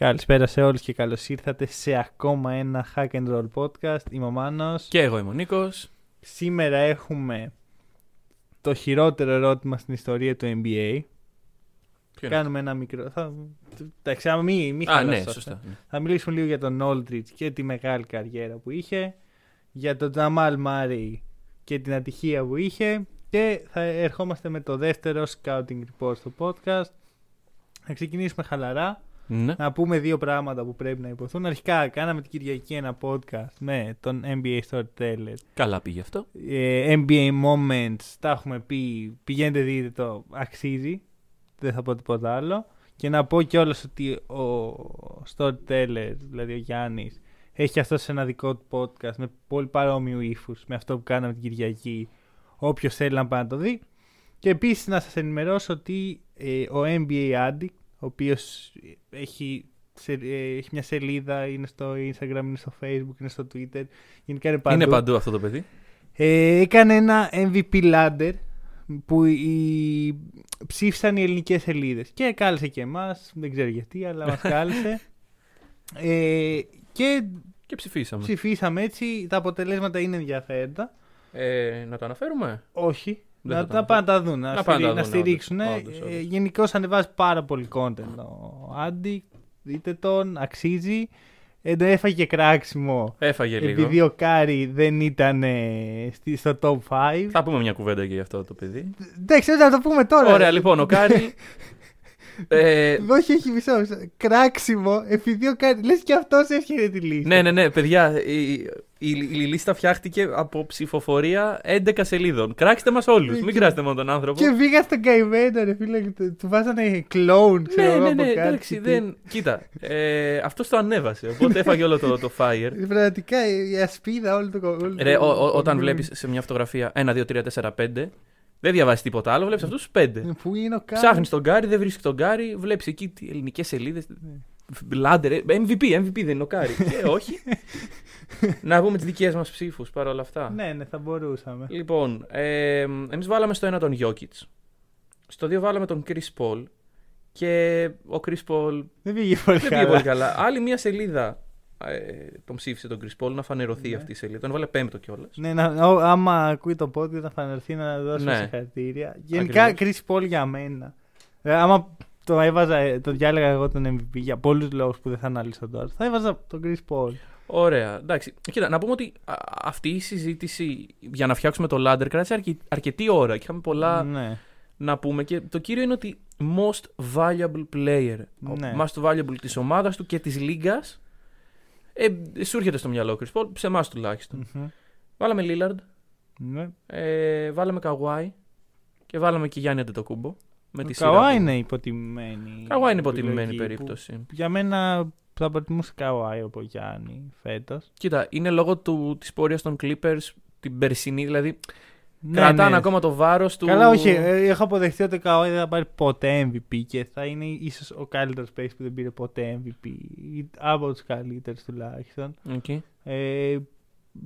Καλησπέρα σε όλους και καλώς ήρθατε σε ακόμα ένα Hack and Roll podcast. Είμαι ο Μάνος. Και εγώ είμαι ο Νίκος. Σήμερα έχουμε το χειρότερο ερώτημα στην ιστορία του NBA. Ποιο είναι Κάνουμε ένα μικρό... Θα... Εντάξει, άμα μη, μη Α, χαλάς ναι, αυτά. σωστά. ναι. Θα μιλήσουμε λίγο για τον Aldridge και τη μεγάλη καριέρα που είχε, για τον Τζαμάλ Μάρι και την ατυχία που είχε και θα ερχόμαστε με το δεύτερο scouting report στο podcast. Θα ξεκινήσουμε χαλαρά. Ναι. Να πούμε δύο πράγματα που πρέπει να υποθούν. Αρχικά, κάναμε την Κυριακή ένα podcast με τον NBA Storyteller. Καλά πήγε αυτό. Ε, NBA Moments, τα έχουμε πει. Πηγαίνετε δείτε το, αξίζει. Δεν θα πω τίποτα άλλο. Και να πω κιόλας ότι ο Storyteller, δηλαδή ο Γιάννης, έχει αυτός σε ένα δικό του podcast με πολύ παρόμοιου ύφους με αυτό που κάναμε την Κυριακή. Όποιος θέλει να πάει να το δει. Και επίσης να σας ενημερώσω ότι ε, ο NBA Addict, ο οποίος έχει, σε- ε, έχει μια σελίδα, είναι στο Instagram, είναι στο Facebook, είναι στο Twitter. Γενικά είναι παντού. Είναι παντού αυτό το παιδί; Ε, έκανε ένα MVP ladder που οι... ψήφισαν οι ελληνικές σελίδες και κάλεσε και εμάς, δεν ξέρω γιατί αλλά μας κάλεσε ε, και Και ψηφίσαμε. ψηφίσαμε έτσι, τα αποτελέσματα είναι ενδιαφέροντα Ε, να το αναφέρουμε; όχι, Δεν να, θα τα να πάνε να τα δουν, να, Να πάνε στηρί- να να δουν, στηρίξουν. όντως, όντως, όντως. Ε, Γενικώς ανεβάζει πάρα πολύ content ο Άντι, δείτε τον, αξίζει. Ε, έφαγε και κράξιμο Έφαγε λίγο. επειδή ο Κάρι δεν ήταν ε, στη- στο top 5. Θα πούμε μια κουβέντα και για αυτό το παιδί. Εντάξει, θα το πούμε τώρα. Ωραία, λοιπόν, ο Κάρι. ε, Όχι, έχει μισό. μισό. Κράξιμο, επειδή ο Κάρι. Λες και αυτός έσχερε τη λίστα. ναι, ναι, ναι, παιδιά, η, η, η λίστα φτιάχτηκε από ψηφοφορία 11 σελίδων. Κράξτε μας όλους. Ναι, Μην και- κράξτε μόνο τον άνθρωπο. Και βγήκε στον καημένο, ρε φίλε. και του- Του βάζανε κλόουν, ξέρω Ναι, εγώ ναι, από ναι, κάτω. εντάξει, και δεν. Κοίτα, ε, αυτός το ανέβασε. Οπότε έφαγε όλο το, το fire. τι- Πραγματικά η ασπίδα όλο το. Όλο Ρε, το- ο- ο- το- όταν το- βλέπεις σε μια φωτογραφία 1, 2, 3, 4, 5, δεν διαβάζεις τίποτα άλλο, βλέπεις αυτούς τους 5. Πού είναι ο Κάρι. Ψάχνεις τον Κάρι, δεν βρίσκεις τον Κάρι, βλέπεις εκεί τι ελληνικές σελίδες. Λάντερ, ε, MVP, MVP δεν είναι ο Κάρι. και όχι. να βγούμε τις δικές μας ψήφους παρόλα αυτά. Ναι, ναι, θα μπορούσαμε. Λοιπόν, ε, εμείς βάλαμε στο ένα τον Jokic. Στο 2 βάλαμε τον Chris Paul. Και ο Chris Paul Δεν πήγε πολύ δεν πήγε πολύ καλά. καλά. Άλλη μια σελίδα ε, τον ψήφισε τον Chris Paul να φανερωθεί Ναι. αυτή η σελίδα. Τον έβαλε πέμπτο κιόλας. Ναι, να, ο- άμα ακούει το podcast θα φανερωθεί να δώσουμε Ναι. συγχαρητήρια. Γενικά, Ακριβώς. Chris Paul για μένα. Ε, άμα το έβαζα, ε, το διάλεγα εγώ τον MVP για πολλούς λόγους που δεν θα αναλύσω τώρα. Θα έβαζα τον Chris Paul. Ωραία. Εντάξει. Κοίτα, να πούμε ότι α, αυτή η συζήτηση για να φτιάξουμε το ladder κράτησε αρκε- αρκετή ώρα και είχαμε πολλά Ναι. να πούμε. Και το κύριο είναι ότι most valuable player. Ναι. Ο most valuable της ομάδας του και της λίγας. Ε, σου έρχεται στο μυαλό ο Chris Paul, σε εμάς τουλάχιστον. Μμμ. Βάλαμε Lillard, Ναι. ε, βάλαμε Kawhi και βάλαμε και Γιάννη Αντετοκούνμπο. Με τη Ο σειρά Καουάι του. είναι υποτιμημένη. Kawhi είναι υποτιμημένη επιλογή περίπτωση. που Για μένα θα προτιμούσα Καουάι από Γιάννη φέτος. Κοίτα, είναι λόγω του, της πορείας των Clippers την περσινή, δηλαδή Ναι, κρατάνε ναι. ακόμα το βάρος του... Καλά, όχι. ε, Έχω αποδεχτεί ότι ο Καουάι δεν θα πάρει ποτέ MVP και θα είναι ίσως ο καλύτερος παίκτης που δεν πήρε ποτέ MVP. ή Από τους καλύτερους τουλάχιστον. Οκ. Ε,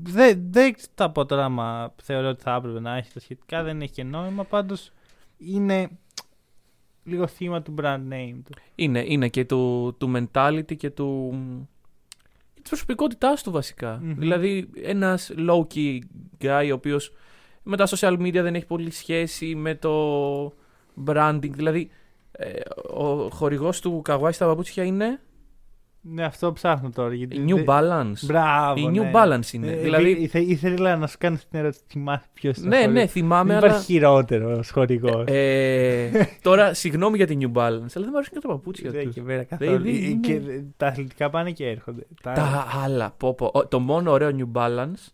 δεν δεν θα πω τώρα άμα θεωρώ ότι θα έπρεπε να έχει τα σχετικά. Δεν έχει και νόημα. Πάντως είναι λίγο θύμα του brand name του. Είναι, είναι και του, του mentality και του... και της προσωπικότητάς του βασικά. Μμμ. Δηλαδή ένας low-key guy ο οποίος με τα social media δεν έχει πολύ σχέση με το branding. Δηλαδή ε, ο χορηγός του Kawhi στα παπούτσια είναι Ναι, αυτό ψάχνω τώρα. Γιατί η New δεν- Balance. Μπράβο. η New ναι. Balance είναι. Ε, δηλαδή, ήθε- ήθελα να σου κάνω την ερώτηση. Θυμάσαι ποιος είναι. ναι, ναι, θυμάμαι, Δεν αλλά... υπάρχει χειρότερος χορηγός. Ε, τώρα, συγγνώμη για την New Balance, αλλά δεν μου αρέσουν και τα παπούτσια Δεν τους. και πέρα καθόλου. δεν Ε, είναι. και τα αθλητικά πάνε και έρχονται. Τα- Τα άλλα, πω, πω. Ο- Το μόνο ωραίο New Balance,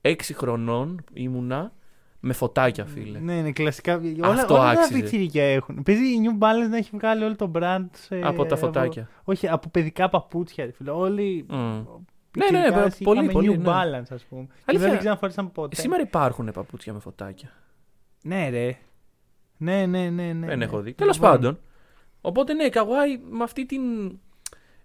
6 χρονών ήμουνα, με φωτάκια, φίλε. Ναι, είναι κλασικά. Όλα, Αυτό όλα τα άξιζε. πιτσιρίκια έχουν. Παίζει η New Balance να έχει βγάλει όλο το brand. σε- από τα φωτάκια. όχι, από παιδικά παπούτσια. ρε Φίλε. Όλοι. Μμ. Ναι, ναι, πιτσιρικάς πολύ, είχαμε πολύ, New ναι. Balance, ας πούμε. Και Αλήθεια. δεν ξέρω αν φορήσαν ποτέ. Σήμερα υπάρχουν παπούτσια με φωτάκια. Ναι, ρε. Ναι, ναι, ναι. ναι Δεν ναι. έχω δει. Τέλος Λοιπόν, πάντων. Οπότε ναι, η Καουάι με αυτή την.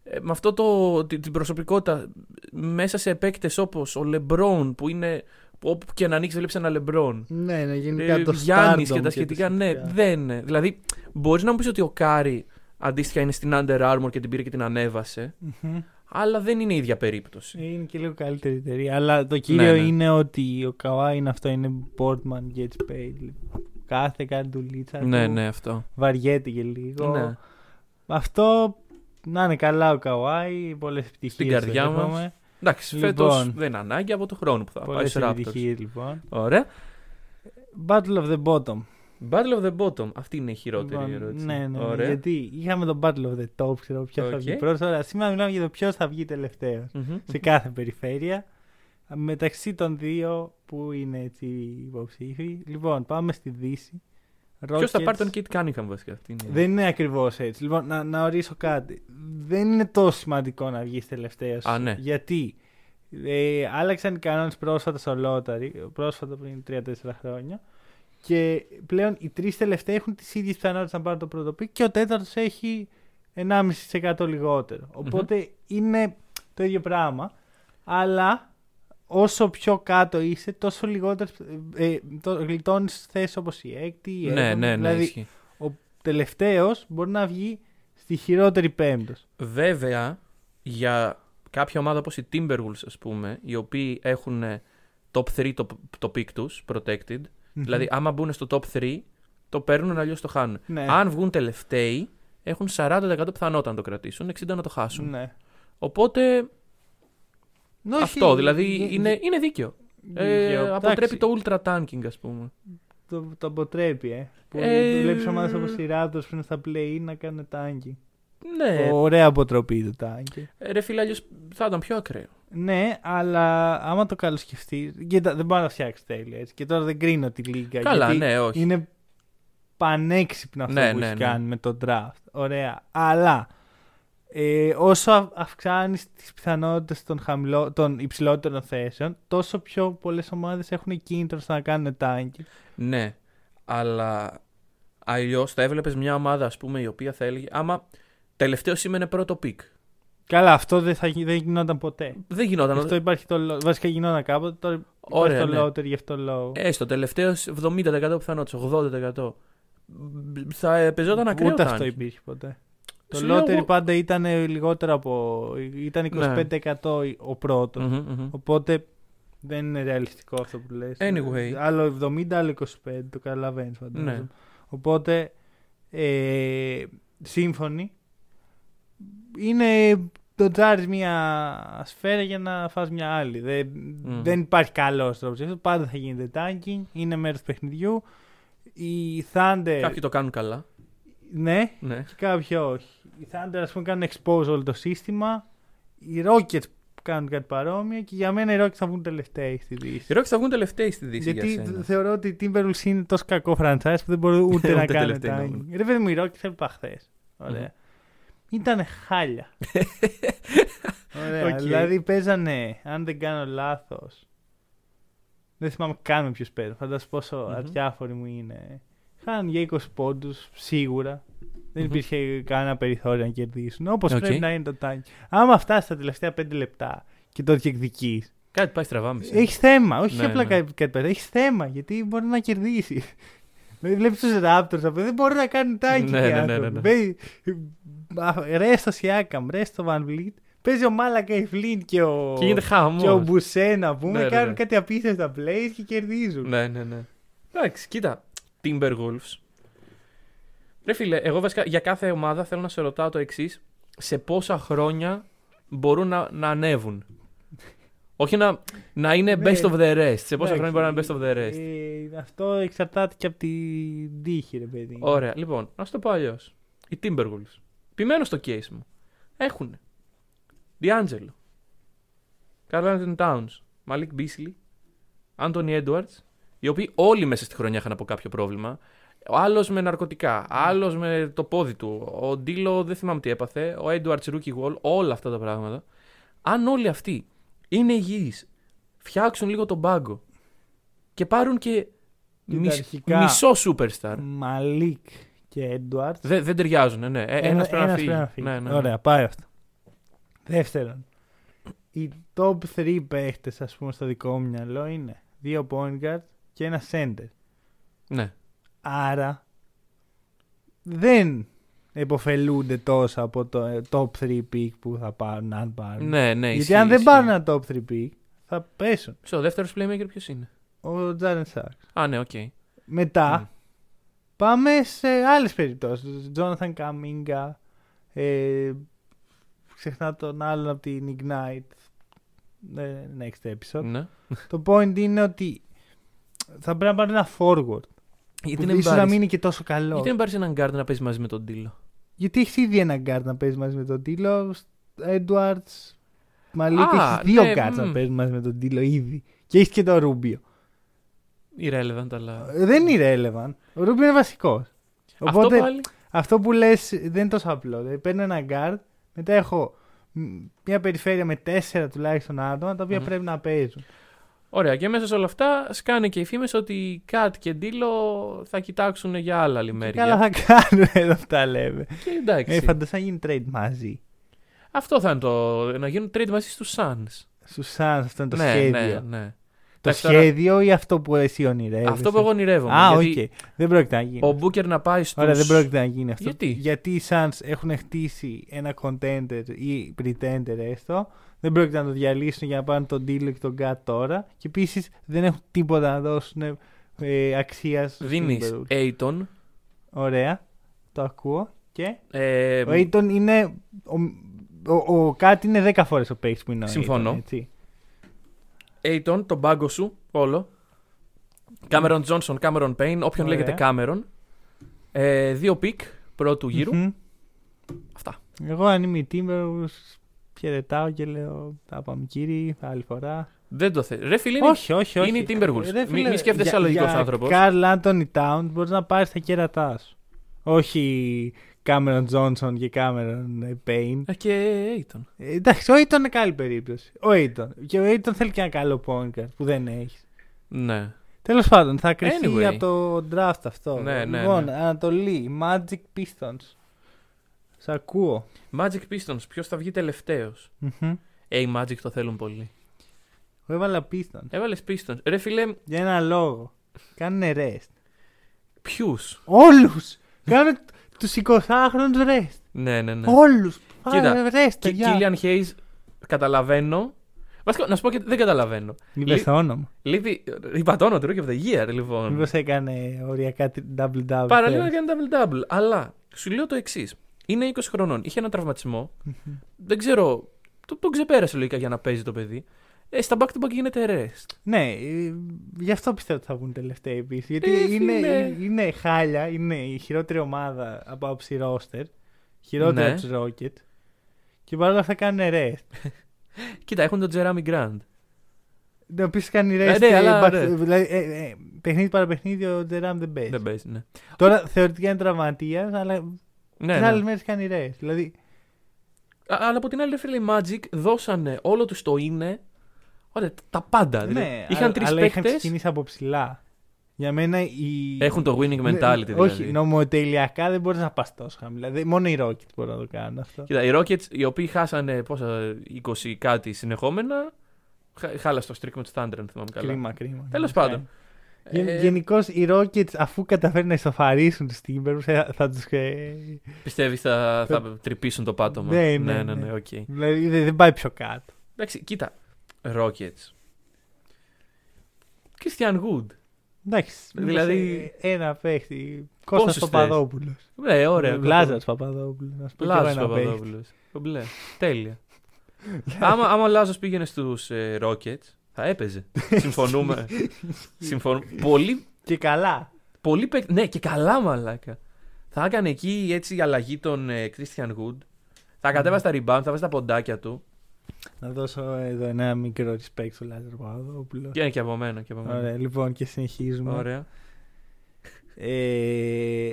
ε, Με αυτό το, την την προσωπικότητα μέσα σε παίκτες όπως ο Λεμπρόν που είναι. Που Όπου και να ανοίξει, βλέπει ένα Λεμπρόν. Ναι, ναι, Ε, γενικά το Γιάννης stardom και τα σχετικά. Ναι, σχετικά. δεν είναι. Δηλαδή, μπορείς να μου πεις ότι ο Κάρι αντίστοιχα είναι στην Under Armour και την πήρε και την ανέβασε. Μμμ. Αλλά δεν είναι η ίδια περίπτωση. Είναι και λίγο καλύτερη εταιρεία. Αλλά το κύριο Ναι, ναι. είναι ότι ο Καουάι είναι αυτό, είναι Portman gets paid. Κάθε κάνει δουλίτσα. Ναι, του, ναι, αυτό. Βαριέται και λίγο. Ναι. Αυτό να είναι καλά ο Καουάι. Πολλές επιτυχίες. Στην καρδιά μας. Εντάξει, Λοιπόν. φέτος δεν είναι ανάγκη από το χρόνο που θα πάει Πολλέ στου Raptors. επιτυχίες λοιπόν. Ωραία. Battle of the Bottom. Battle of the Bottom. Αυτή είναι η χειρότερη Λοιπόν, ερώτηση. Ναι, ναι, ναι, Ωραία. Γιατί είχαμε το Battle of the Top, ξέρω ποιος θα Οκ. βγει πρώτος. Τώρα σήμερα μιλάμε για το ποιος θα βγει τελευταίος Μμμ. σε κάθε περιφέρεια. Μεταξύ των δύο που είναι έτσι υποψήφιοι. Λοιπόν, πάμε στη Δύση. Ποιος θα Rockets. πάρει τον Cade Cunningham βασικά. Αυτή είναι. Δεν είναι ακριβώς έτσι. Λοιπόν, να, να ορίσω κάτι. Δεν είναι τόσο σημαντικό να βγεις τελευταίος. Α, ναι. Γιατί ε, άλλαξαν οι κανόνες πρόσφατα στο Lottery, πρόσφατα πριν 3-4 χρόνια. Και πλέον οι τρεις τελευταίοι έχουν τις ίδιες πιθανότητες να πάρουν το πρώτο pick και ο τέταρτος έχει 1,5% λιγότερο. Οπότε είναι το ίδιο πράγμα. Αλλά όσο πιο κάτω είσαι, τόσο λιγότερο ε, το, γλιτώνεις θέσεις όπως η έκτη, η ναι, έβδομη. ναι, ναι, δηλαδή, ισχύει. ο τελευταίος μπορεί να βγει στη χειρότερη πέμπτος. Βέβαια, για κάποια ομάδα όπως οι Timberwolves, ας πούμε, οι οποίοι έχουν ε, top 3 το, το pick τους, protected, δηλαδή άμα μπουν στο top 3, το παίρνουν, αλλιώς το χάνουν. Ναι. Αν βγουν τελευταίοι, έχουν 40% πιθανότητα να το κρατήσουν, 60% να το χάσουν. Ναι. Οπότε, Ναι, όχι, αυτό, δηλαδή, γε- είναι, είναι δίκαιο. Ε, δίκαιο. αποτρέπει Εντάξει, το ultra tanking, ας πούμε. Το, το αποτρέπει, ε. Που Ε, βλέπεις ομάδες όπως οι Raptors που είναι στα play να κάνουν τάγκη. Ναι, Ωραία αποτροπή του τάγκη. Ε, ρε φίλε, αλλιώς θα ήταν πιο ακραίο. Ναι, αλλά άμα το καλοσκεφτεί. Κοίτα, δεν μπορεί να το φτιάξει τέλεια έτσι. Και τώρα δεν κρίνω τη λίγα. Καλά, γιατί ναι, όχι. Είναι πανέξυπνο αυτό Ναι, που ναι, έχει ναι. κάνει με το draft. Ωραία. Αλλά ε, όσο αυ- αυξάνεις τις πιθανότητες των, χαμηλό, των υψηλότερων θέσεων, τόσο πιο πολλές ομάδες έχουν κίνητρο στο να κάνουν τάγκη. Ναι, αλλά αλλιώς θα έβλεπες μια ομάδα, ας πούμε, η οποία θα έλεγε. Άμα τελευταίος σήμαινε πρώτο pick. Καλά, αυτό δεν, θα, γι- δεν γινόταν ποτέ. Δεν γινόταν. Γι' αυτό υπάρχει το lo- Βασικά γινόταν κάποτε, τώρα Ωραία, υπάρχει ναι. το lottery γι' αυτό λόγο. Έστω, τελευταίο 70% πιθανότητα, 80%. Θα ε, παίζονταν ακραίο Ούτε αυτό tanking. υπήρχε ποτέ. Το Σου λέω lottery εγώ- πάντα ήταν ε, λιγότερο από. ήταν 25% ο πρώτος. Μμμ, μμμ. Οπότε δεν είναι ρεαλιστικό αυτό που λες. Anyway. Άλλο 70, άλλο 25, το καταλαβαίνεις φαντάζομαι. Ναι. Οπότε, ε, σύμφωνοι, είναι το τζάρις μια σφαίρα για να φας μια άλλη. Δεν, Μμ. δεν υπάρχει καλός τρόπος. Αυτό πάντα θα γίνεται tanking, είναι μέρος του παιχνιδιού. Οι Thunder, Κάποιοι το κάνουν καλά. ναι, Ναι. και κάποιοι όχι. Οι Thunder, ας πούμε, κάνουν expose όλο το σύστημα. Οι Rockets κάνουν κάτι παρόμοιο και για μένα οι Rockets θα βγουν τελευταίοι στη Δύση. Οι Rockets θα βγουν τελευταίοι στη Δύση. Γιατί για σένα. θεωρώ ότι οι Timberwolves είναι τόσο κακό franchise που δεν μπορούν ούτε να Ούτε κάνουν τελευταίοι να tanking. βγουν. Ρε παιδί μου, οι Rockets έβλεπα χθες. Ωραία. Ήταν χάλια. Ωραία. Οκ. Δηλαδή παίζανε, αν δεν κάνω λάθος. Δεν θυμάμαι καν με ποιους παίζουν. Φαντάζομαι πόσο Μμμ. αδιάφοροι μου είναι. Χάνουν για 20 πόντους σίγουρα. Δεν Μμμ. υπήρχε κανένα περιθώριο να κερδίσουν. Όπως Οκ. πρέπει να είναι το tank. Άμα φτάσει τα τελευταία 5 λεπτά και το διεκδικείς, Κάτι πάει στραβά μισή. έχει θέμα. Όχι Ναι, απλά ναι. κάτι, κάτι πέρα. Έχει θέμα γιατί μπορεί να κερδίσεις. Δηλαδή βλέπεις τους Raptors αυτό δεν μπορεί να κάνει tanking. Ναι, ναι, ναι, ναι, ναι. Ρε στο Siakam, ρε στο Van Vliet. Παίζει ο μαλάκα η Flynn και ο, Και γίνεται χαμός. και ο Μπουσέ να πούμε. Ναι, ναι, κάνουν ναι. κάτι απίστευτα plays και κερδίζουν. Ναι, ναι, ναι. Εντάξει, κοίτα. Timberwolves. Ρε φίλε, εγώ βασικά για κάθε ομάδα θέλω να σε ρωτάω το εξής. Σε πόσα χρόνια μπορούν να, να ανέβουν; Όχι να, να είναι Ναι. best of the rest. Σε πόσα Εντάξει, χρόνια μπορεί να είναι best of the rest; ε, αυτό εξαρτάται και από την τύχη, ρε παιδί. Ωραία, λοιπόν, να σου το πω αλλιώς. Οι Timberwolves. Επιμένω στο case μου. Έχουν D'Angelo, Carl Anthony Towns, Malik Beasley, Anthony Edwards, οι οποίοι όλοι μέσα στη χρονιά είχαν από κάποιο πρόβλημα. Ο άλλος με ναρκωτικά, άλλος με το πόδι του. Ο Ντίλο δεν θυμάμαι τι έπαθε. Ο Edwards rookie wall, όλα αυτά τα πράγματα. Αν όλοι αυτοί είναι υγιείς, φτιάξουν λίγο τον πάγκο και πάρουν και, Και τα μισ- αρχικά. μισό superstar. Μαλίκ και Έντουαρτ. Δεν, δεν ταιριάζουν, ναι. Ε, ένας πρέπει να φύγει. Ναι, ναι, ναι. Ωραία, πάει αυτό. Δεύτερον, οι top 3 παίχτες, ας πούμε, στο δικό μου μυαλό είναι δύο point guard και ένα center. Ναι. Άρα δεν επωφελούνται τόσο από το ε, top 3 pick που θα πάρουν, αν πάρουν. Ναι, ναι, Γιατί ισχύει, αν δεν ισχύει. πάρουν ένα top 3 pick, θα πέσουν. Στο δεύτερος playmaker ποιος είναι; Ο Jalen Suggs. Α, ναι, οκ. Μετά Μμ. πάμε σε άλλες περιπτώσεις. Τζόναθαν Καμίγκα, ε, ξεχνά τον άλλον από την Ignite, ε, next episode. Ναι. Το point είναι ότι θα πρέπει να πάρει ένα forward. Γιατί που δεν ίσως να πάρεις- μην είναι και τόσο καλό. Γιατί δεν πάρεις έναν guard να παίζει μαζί με τον Τίλο; Γιατί έχεις ήδη έναν guard να παίζεις μαζί με τον Τίλο. Edwards, Μαλίκ, Α, έχεις δύο ναι, guards να μμ. παίζεις μαζί με τον Τίλο ήδη. Και έχεις και τον Ρούμπιο. Irrelevant, αλλά. Ε, Δεν είναι relevant. Ο Ρούμπιο είναι βασικός. Αυτό Οπότε πάλι. αυτό που λες δεν είναι τόσο απλό. Δηλαδή, παίρνω ένα guard, μετά έχω μ, μια περιφέρεια με τέσσερα τουλάχιστον άτομα τα οποία Μμμ. πρέπει να παίζουν. Ωραία, και μέσα σε όλα αυτά σκάνε και οι φήμες ότι Κατ και Ντίλο θα κοιτάξουν για άλλα άλλη μέρη. Καλά θα κάνουν εδώ αυτά λέμε. Και εντάξει. Ε, φαντασά γίνει trade μαζί. Αυτό θα είναι το. να γίνουν trade μαζί στους Suns. Στους Suns αυτό είναι το ναι, σχέδιο. ναι, ναι. Το Εντάξει, τώρα, σχέδιο ή αυτό που εσύ ονειρεύεσαι; Αυτό που εγώ ονειρεύομαι. Α, οκ. γιατί Δεν πρόκειται να γίνει. Ο Μπούκερ να πάει στους... Ωραία, δεν πρόκειται να γίνει αυτό. Γιατί; Γιατί οι Suns έχουν χτίσει ένα contender ή pretender έστω. Δεν πρόκειται να το διαλύσουν για να πάρουν τον D'Lo και τον KAT τώρα. Και επίσης δεν έχουν τίποτα να δώσουν ε, αξία στους Δίνεις Timberwolves. Ayton. Ωραία. Το ακούω. Και; Ε, ο Ayton είναι. Ο, ο, ο KAT είναι 10 φορές ο παίκτης που είναι ο Συμφωνώ. Ayton, έτσι. Ayton, τον πάγκο σου, όλο. Cameron Johnson, Cameron Payne, όποιον Ωραία. λέγεται Cameron. Ε, δύο pick πρώτου γύρου. Μμμ. Αυτά. Εγώ αν είμαι η Timberwolves χαιρετάω και λέω τα πάμε κύριοι άλλη φορά. Δεν το θε. Ρε φίλε, είναι- όχι, όχι, όχι. είναι οι Timberwolves. Ρε, Μη- φίλε, μη σκέφτεσαι για- αλογικός για άνθρωπος. Karl Άντωνι Τάουν μπορείς να πάρεις τα κέρατά σου. Όχι Κάμερον Τζόνσον και Κάμερον Πέιν. Ε, και Aiton. Ε, εντάξει, ο Aiton είναι καλή περίπτωση. Ο Aiton. Και ο Aiton θέλει και ένα καλό point guard που δεν έχει. Ναι. Τέλος πάντων, θα κρυφτεί Anyway. από το draft αυτό. Ναι, ναι, λοιπόν, ναι. Ανατολή, Magic Pistons. Σ' ακούω. Magic Pistons, ποιος θα βγει τελευταίος; Μμμ. Ε, οι Magic το θέλουν πολύ. Εγώ έβαλα Pistons. Έβαλες Pistons. Ρε φίλε, Για ένα λόγο. Κάνουνε rest. ποιους; Όλους! Κάνουν τους 20χρονου rest. Ναι, ναι, ναι. Όλους! Κοίτα, rest, Και παιδιά. Κίλιαν Hayes, καταλαβαίνω. Βασικά, να σου πω και δεν καταλαβαίνω. Είπες το όνομα. Λείπει. Είπα το όνομα του Rookie of the Year, λοιπόν. Μήπως έκανε οριακά double-double. Παραλίγο να κάνει double-double. Αλλά σου λέω το εξής. Είναι 20 χρονών. Είχε ένα τραυματισμό. δεν ξέρω. Το, τον ξεπέρασε λογικά για να παίζει το παιδί. Ε, στα back-to-back γίνεται rest. Ναι, ε, γι' αυτό πιστεύω ότι θα βγουν τελευταίοι επίσης. Γιατί Ε, είναι, φίλε. είναι χάλια, είναι η χειρότερη ομάδα από άψη roster. Χειρότερη Ναι. από τους Rockets. Και παρόλα αυτά κάνουν rest. Κοίτα, έχουν τον Jeremy Grant. Το οποίος κάνει rest. Ε, ναι, ε, αλλά, back- ναι. δηλαδή, ε, ε, παιχνίδι παραπαιχνίδι ο Τζεράμ δεν παίζει. Δεν παίζει, ναι. Τώρα θεωρητικά είναι τραυματίας, αλλά Ναι, τι ναι. άλλε μέρε κάνει rest. Δηλαδή, Α, αλλά από την άλλη, ρε φίλε, οι Magic δώσανε όλο τους το είναι. Ωραία, τα πάντα. δηλαδή. ναι, είχαν α- τρεις αλλά είχαν παίκτες. ξεκινήσει από ψηλά. Για μένα η... Έχουν το winning Ναι, mentality, δηλαδή. Όχι, νομοτελειακά δεν μπορείς να πας τόσο χαμηλά. Δεν- Μόνο οι Rockets μπορούν να το κάνουν αυτό. Κοίτα, οι Rockets, οι οποίοι χάσανε πόσα 20 κάτι συνεχόμενα. χα- Χάλασε το streak με τους Thunder, αν θυμάμαι καλά. Κρίμα, κρίμα. Τέλος πάντων. Ε, Γενικώς οι Rockets αφού καταφέρουν να ισοφαρίσουν τους Timberwolves θα, θα τους. Πιστεύεις θα, θα τρυπήσουν το πάτωμα; Ναι, ναι, ναι, ναι, ναι. οκ. Δηλαδή δεν, δεν πάει πιο κάτω. Εντάξει, κοίτα. Rockets. Christian Wood. Εντάξει. Δηλαδή- δηλαδή. Ένα παίχτη. Πόσους Κώστας θες; Παπαδόπουλος. Ναι, ωραία. Λάζαρος Παπαδόπουλος. Να σου πω κι εγώ Λάζος ένα παίχτη. Παπαδόπουλος. Μπλε. Τέλεια. άμα, άμα ο Λάζος πήγαινε στους ε, Rockets, θα έπαιζε. Συμφωνούμε. Συμφωνούμε. Πολύ, Και καλά. πολύ παίκ- Ναι, και καλά μαλάκα. Θα έκανε εκεί έτσι η αλλαγή τον ε, Christian Wood. Θα κατέβαζε τα rebound, θα βάζει τα ποντάκια του. Να δώσω εδώ ένα μικρό respect στο Λάζαρ Παπαδόπουλο. Και είναι και από μένα. Και από μένα. Ωραία, λοιπόν και συνεχίζουμε. Ωραία. Ε,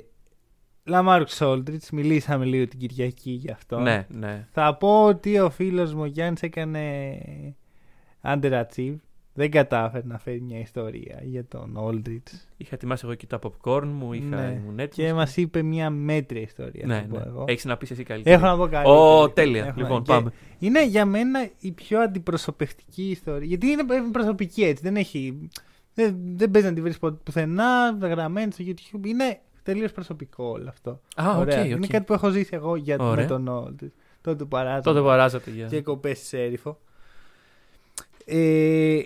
LaMarcus Aldridge, μιλήσαμε λίγο την Κυριακή γι' αυτό. Ναι, ναι. Θα πω ότι ο φίλος μου ο Γιάννης έκανε underachieve. Δεν κατάφερε να φέρει μια ιστορία για τον Aldridge. Είχα ετοιμάσει εγώ και τα popcorn μου, είχα Ναι. ήμουν έτοιμος. Και μας είπε μια μέτρια ιστορία. Ναι, θα πω ναι. εγώ. Έχεις να πεις εσύ καλύτερα. Έχω να πω κάτι. Ω, τέλεια. Έχω Λοιπόν, να- πάμε. Και Είναι για μένα η πιο αντιπροσωπευτική ιστορία. Γιατί είναι προσωπική έτσι. Δεν έχει. Δεν, δεν παίζει να τη βρεις πουθενά, γραμμένη στο YouTube. Είναι τελείως προσωπικό όλο αυτό. Α, οκ, Ωραία. οκ. Είναι κάτι που έχω ζήσει εγώ για, με Ωραία. τον Aldridge. Τότε που παράζαμε Τότε παράζατε για. και κοπές στη Σέριφο. Ε,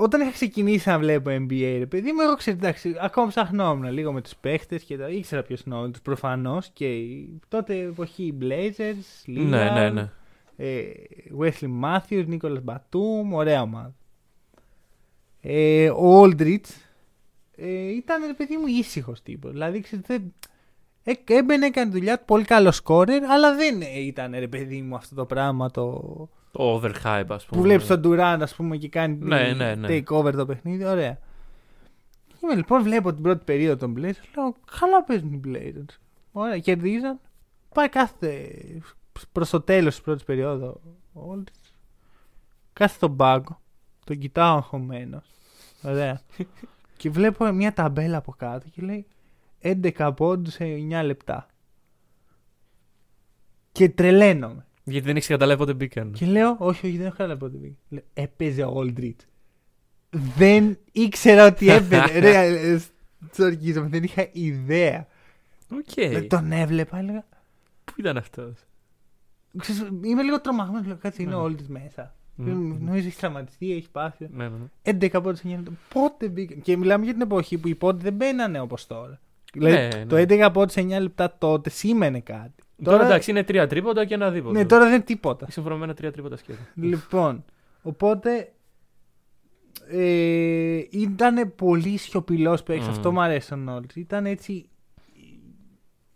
όταν είχα ξεκινήσει να βλέπω NBA, ρε παιδί μου, εγώ ξέρω, εντάξει, ακόμα ψαχνόμουν λίγο με τους παίχτες και τα, ήξερα ποιος είναι ο τους προφανώς και η, τότε εποχή οι Blazers, Lillard, Ναι, ναι, ναι. ε, Wesley Matthews, Nicholas Batum, ωραία ομάδα. Ε, ο Aldridge ε, ήταν ρε παιδί μου ήσυχος τύπος. Δηλαδή, ξέρετε, δεν, ε, έμπαινε, έκανε δουλειά του, πολύ καλό σκόρερ, αλλά δεν ήταν ρε παιδί μου αυτό το πράγμα το, Το overhype, ας πούμε. που βλέπεις τον Durant, ας πούμε, και κάνει Ναι, ναι, ναι. take over το παιχνίδι. Ωραία. Είμαι λοιπόν, βλέπω την πρώτη περίοδο των Blazers. Λέω, καλά παίζουν οι Blazers. Ωραία, κερδίζαν. Πάει κάθε. προς το τέλος της πρώτης περίοδου. Όλοι. Κάθε στον πάγκο. Τον κοιτάω αγχωμένος. Ωραία. και βλέπω μια ταμπέλα από κάτω και λέει 11 πόντους σε 9 λεπτά. Και τρελαίνομαι. Γιατί δεν έχει καταλάβει πότε μπήκαν. Και λέω, όχι, όχι, δεν έχω καταλάβει πότε μπήκε. Λέω, έπαιζε ο Aldridge. Δεν ήξερα ότι έπαιζε. Ρε, ε, σ' ορκίζομαι, δεν είχα ιδέα. Οκ. Δηλαδή, τον έβλεπα, έλεγα. Πού ήταν αυτός; Ξέρεις, είμαι λίγο τρομαγμένος. Λέω, κάτσε, είναι ο Ναι. Aldridge μέσα. Μμμ. Νομίζω έχει τραυματιστεί, έχει πάθει. Ναι, ναι, ναι. 11 πόντους σε 9 λεπτά. Πότε μπήκε; Και μιλάμε για την εποχή που οι πόντοι δεν μπαίνανε όπως τώρα. Δηλαδή, Ναι, το ναι. 11 πόντους σε 9 λεπτά τότε σήμαινε κάτι. Τώρα εντάξει, είναι τρία τρίποντα και ένα δίποτο. Ναι, τώρα δεν είναι τίποτα. Συμφωνώ με ένα τρία τρίποντα σχέδιο. Λοιπόν, οπότε ε, ήταν πολύ σιωπηλός παίκτης. Μμμ. Αυτό μου αρέσει τον Όλτ. Ήταν έτσι.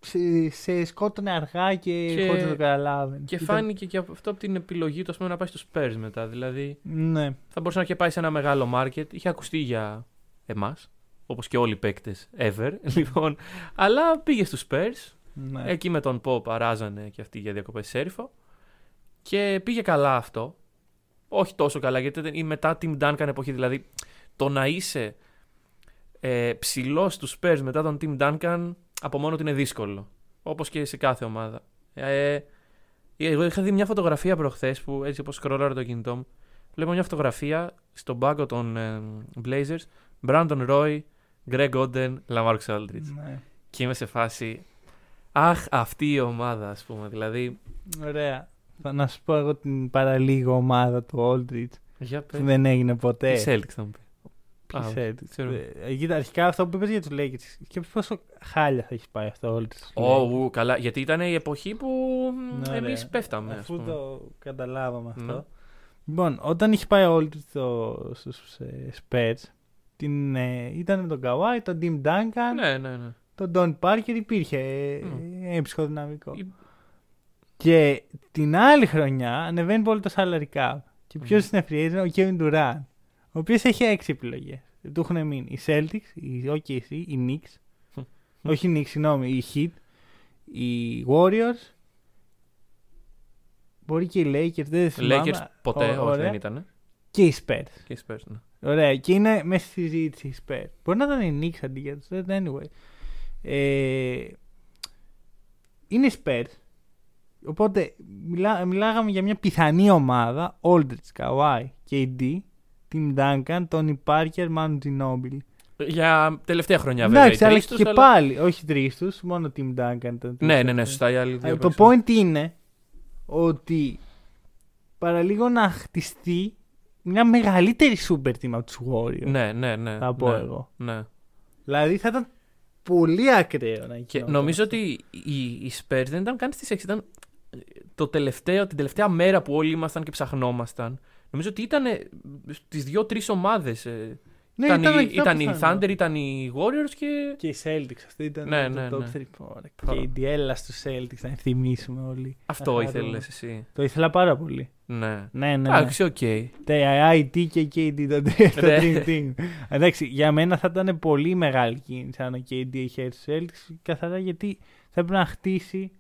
Σε, σε σκότωνε αργά και, Και- χωρίς να το καταλάβαινε. Και Ήταν- φάνηκε και αυτό από την επιλογή του ας πούμε, να πάει στους Spurs μετά. Δηλαδή Ναι. θα μπορούσε να είχε πάει σε ένα μεγάλο market. Είχε ακουστεί για εμάς, όπως και όλοι οι παίκτες ever. λοιπόν, αλλά πήγε στους Spurs. Ναι. Εκεί με τον Pop αράζανε και αυτοί για διακοπές σέριφο. Και πήγε καλά αυτό. Όχι τόσο καλά, γιατί ήταν η μετά Team Duncan εποχή. Δηλαδή, το να είσαι ε, ψηλός στους Spurs μετά τον Team Duncan από μόνο του είναι δύσκολο. Όπως και σε κάθε ομάδα. Ε, εγώ είχα δει μια φωτογραφία προχθές που έτσι όπως σκρολάρω το κινητό μου. Βλέπω μια φωτογραφία στον πάγκο των ε, Blazers. Brandon Roy, Greg Oden, Lamarcus Aldridge. ναι. Και είμαι σε φάση. Αχ, αυτή η ομάδα, ας πούμε. Δηλαδή. Ωραία. Θα να σου πω εγώ την παραλίγο ομάδα του Aldridge Για που δεν έγινε ποτέ. Η Celtics θα μου πει. Ποιοι Α, Celtics. ξέρω. Ε, κοίτα, αρχικά αυτό που είπες για τους Lakers. Και πόσο χάλια θα έχει πάει αυτό ο Aldridge. Ω, ου, καλά. Γιατί ήταν η εποχή που Ναι, εμείς ρε. πέφταμε. ας Αφού πούμε. το καταλάβαμε αυτό. Ναι. Λοιπόν, όταν είχε πάει όλοι στο, στους ε, Spurs, την, ε, ήταν με τον Kawhi, τον Tim Duncan, Ναι, ναι, ναι. Τον Don Parker, υπήρχε ε, Μμ. ε, ψυχοδυναμικό. Η- Και την άλλη χρονιά ανεβαίνει πολύ το salary cap. Και ποιος Μμμ. είναι free agent, ο Kevin Durant, ο οποίος έχει έξι επιλογές. Του έχουν μείνει οι Celtics, οι OKC, οι Knicks, όχι οι Knicks, συγγνώμη, οι Heat, οι Warriors, μπορεί και οι Lakers, δεν θυμάμαι. Lakers ποτέ, Ω- όχι, ωραία. δεν ήταν. Και οι Spurs. Και οι Spurs, ναι. Ωραία, και είναι μέσα στη συζήτηση οι Spurs. Μπορεί να ήταν οι Knicks αντί για τους, δεν- anyway. Ε, είναι οι Spurs. Οπότε μιλά, μιλάγαμε για μια πιθανή ομάδα. Aldridge, Kawhi, KD, Tim Duncan, Tony Parker, Manu Ginobili. Για τελευταία χρονιά βέβαια. Εντάξει, οι αλλά τρεις και τους, αλλά- πάλι, όχι τρεις τους, μόνο Tim Duncan ήταν. Ναι, ναι, ναι, σωστά. Οι άλλοι δύο Ε, το παίξαν. point είναι ότι παραλίγο να χτιστεί μια μεγαλύτερη super team από τους Warriors. Ναι, ναι, ναι. θα πω ναι, εγώ. Ναι. Δηλαδή θα ήταν πολύ ακραίο να Και γινόταν νομίζω αυτό. ότι οι, οι Spurs δεν ήταν καν στις 6. Ήταν ε, το τελευταίο, την τελευταία μέρα που όλοι ήμασταν και ψαχνόμασταν. Νομίζω ότι ήταν στις δύο-τρεις ομάδες. Ε, Ναι, ήταν, οι, αρκετά ήταν οι πιθανό. Thunder, ήταν οι Warriors και. Και οι Celtics. Αυτό ήταν Ναι, το ναι, top ναι. 3. Ωραία. Και η διέλα στους Celtics, να θυμίσουμε όλοι. Αυτό Να ήθελες χαρούμε. εσύ. Το ήθελα πάρα πολύ. Ναι. Ναι, ναι. ναι. Εντάξει, οκ. Τα IT και KD το, το Ναι. Dream Team. Εντάξει, για μένα θα ήταν πολύ μεγάλη κίνηση αν ο KD είχε έρθει στους Celtics καθαρά γιατί θα έπρεπε να χτίσει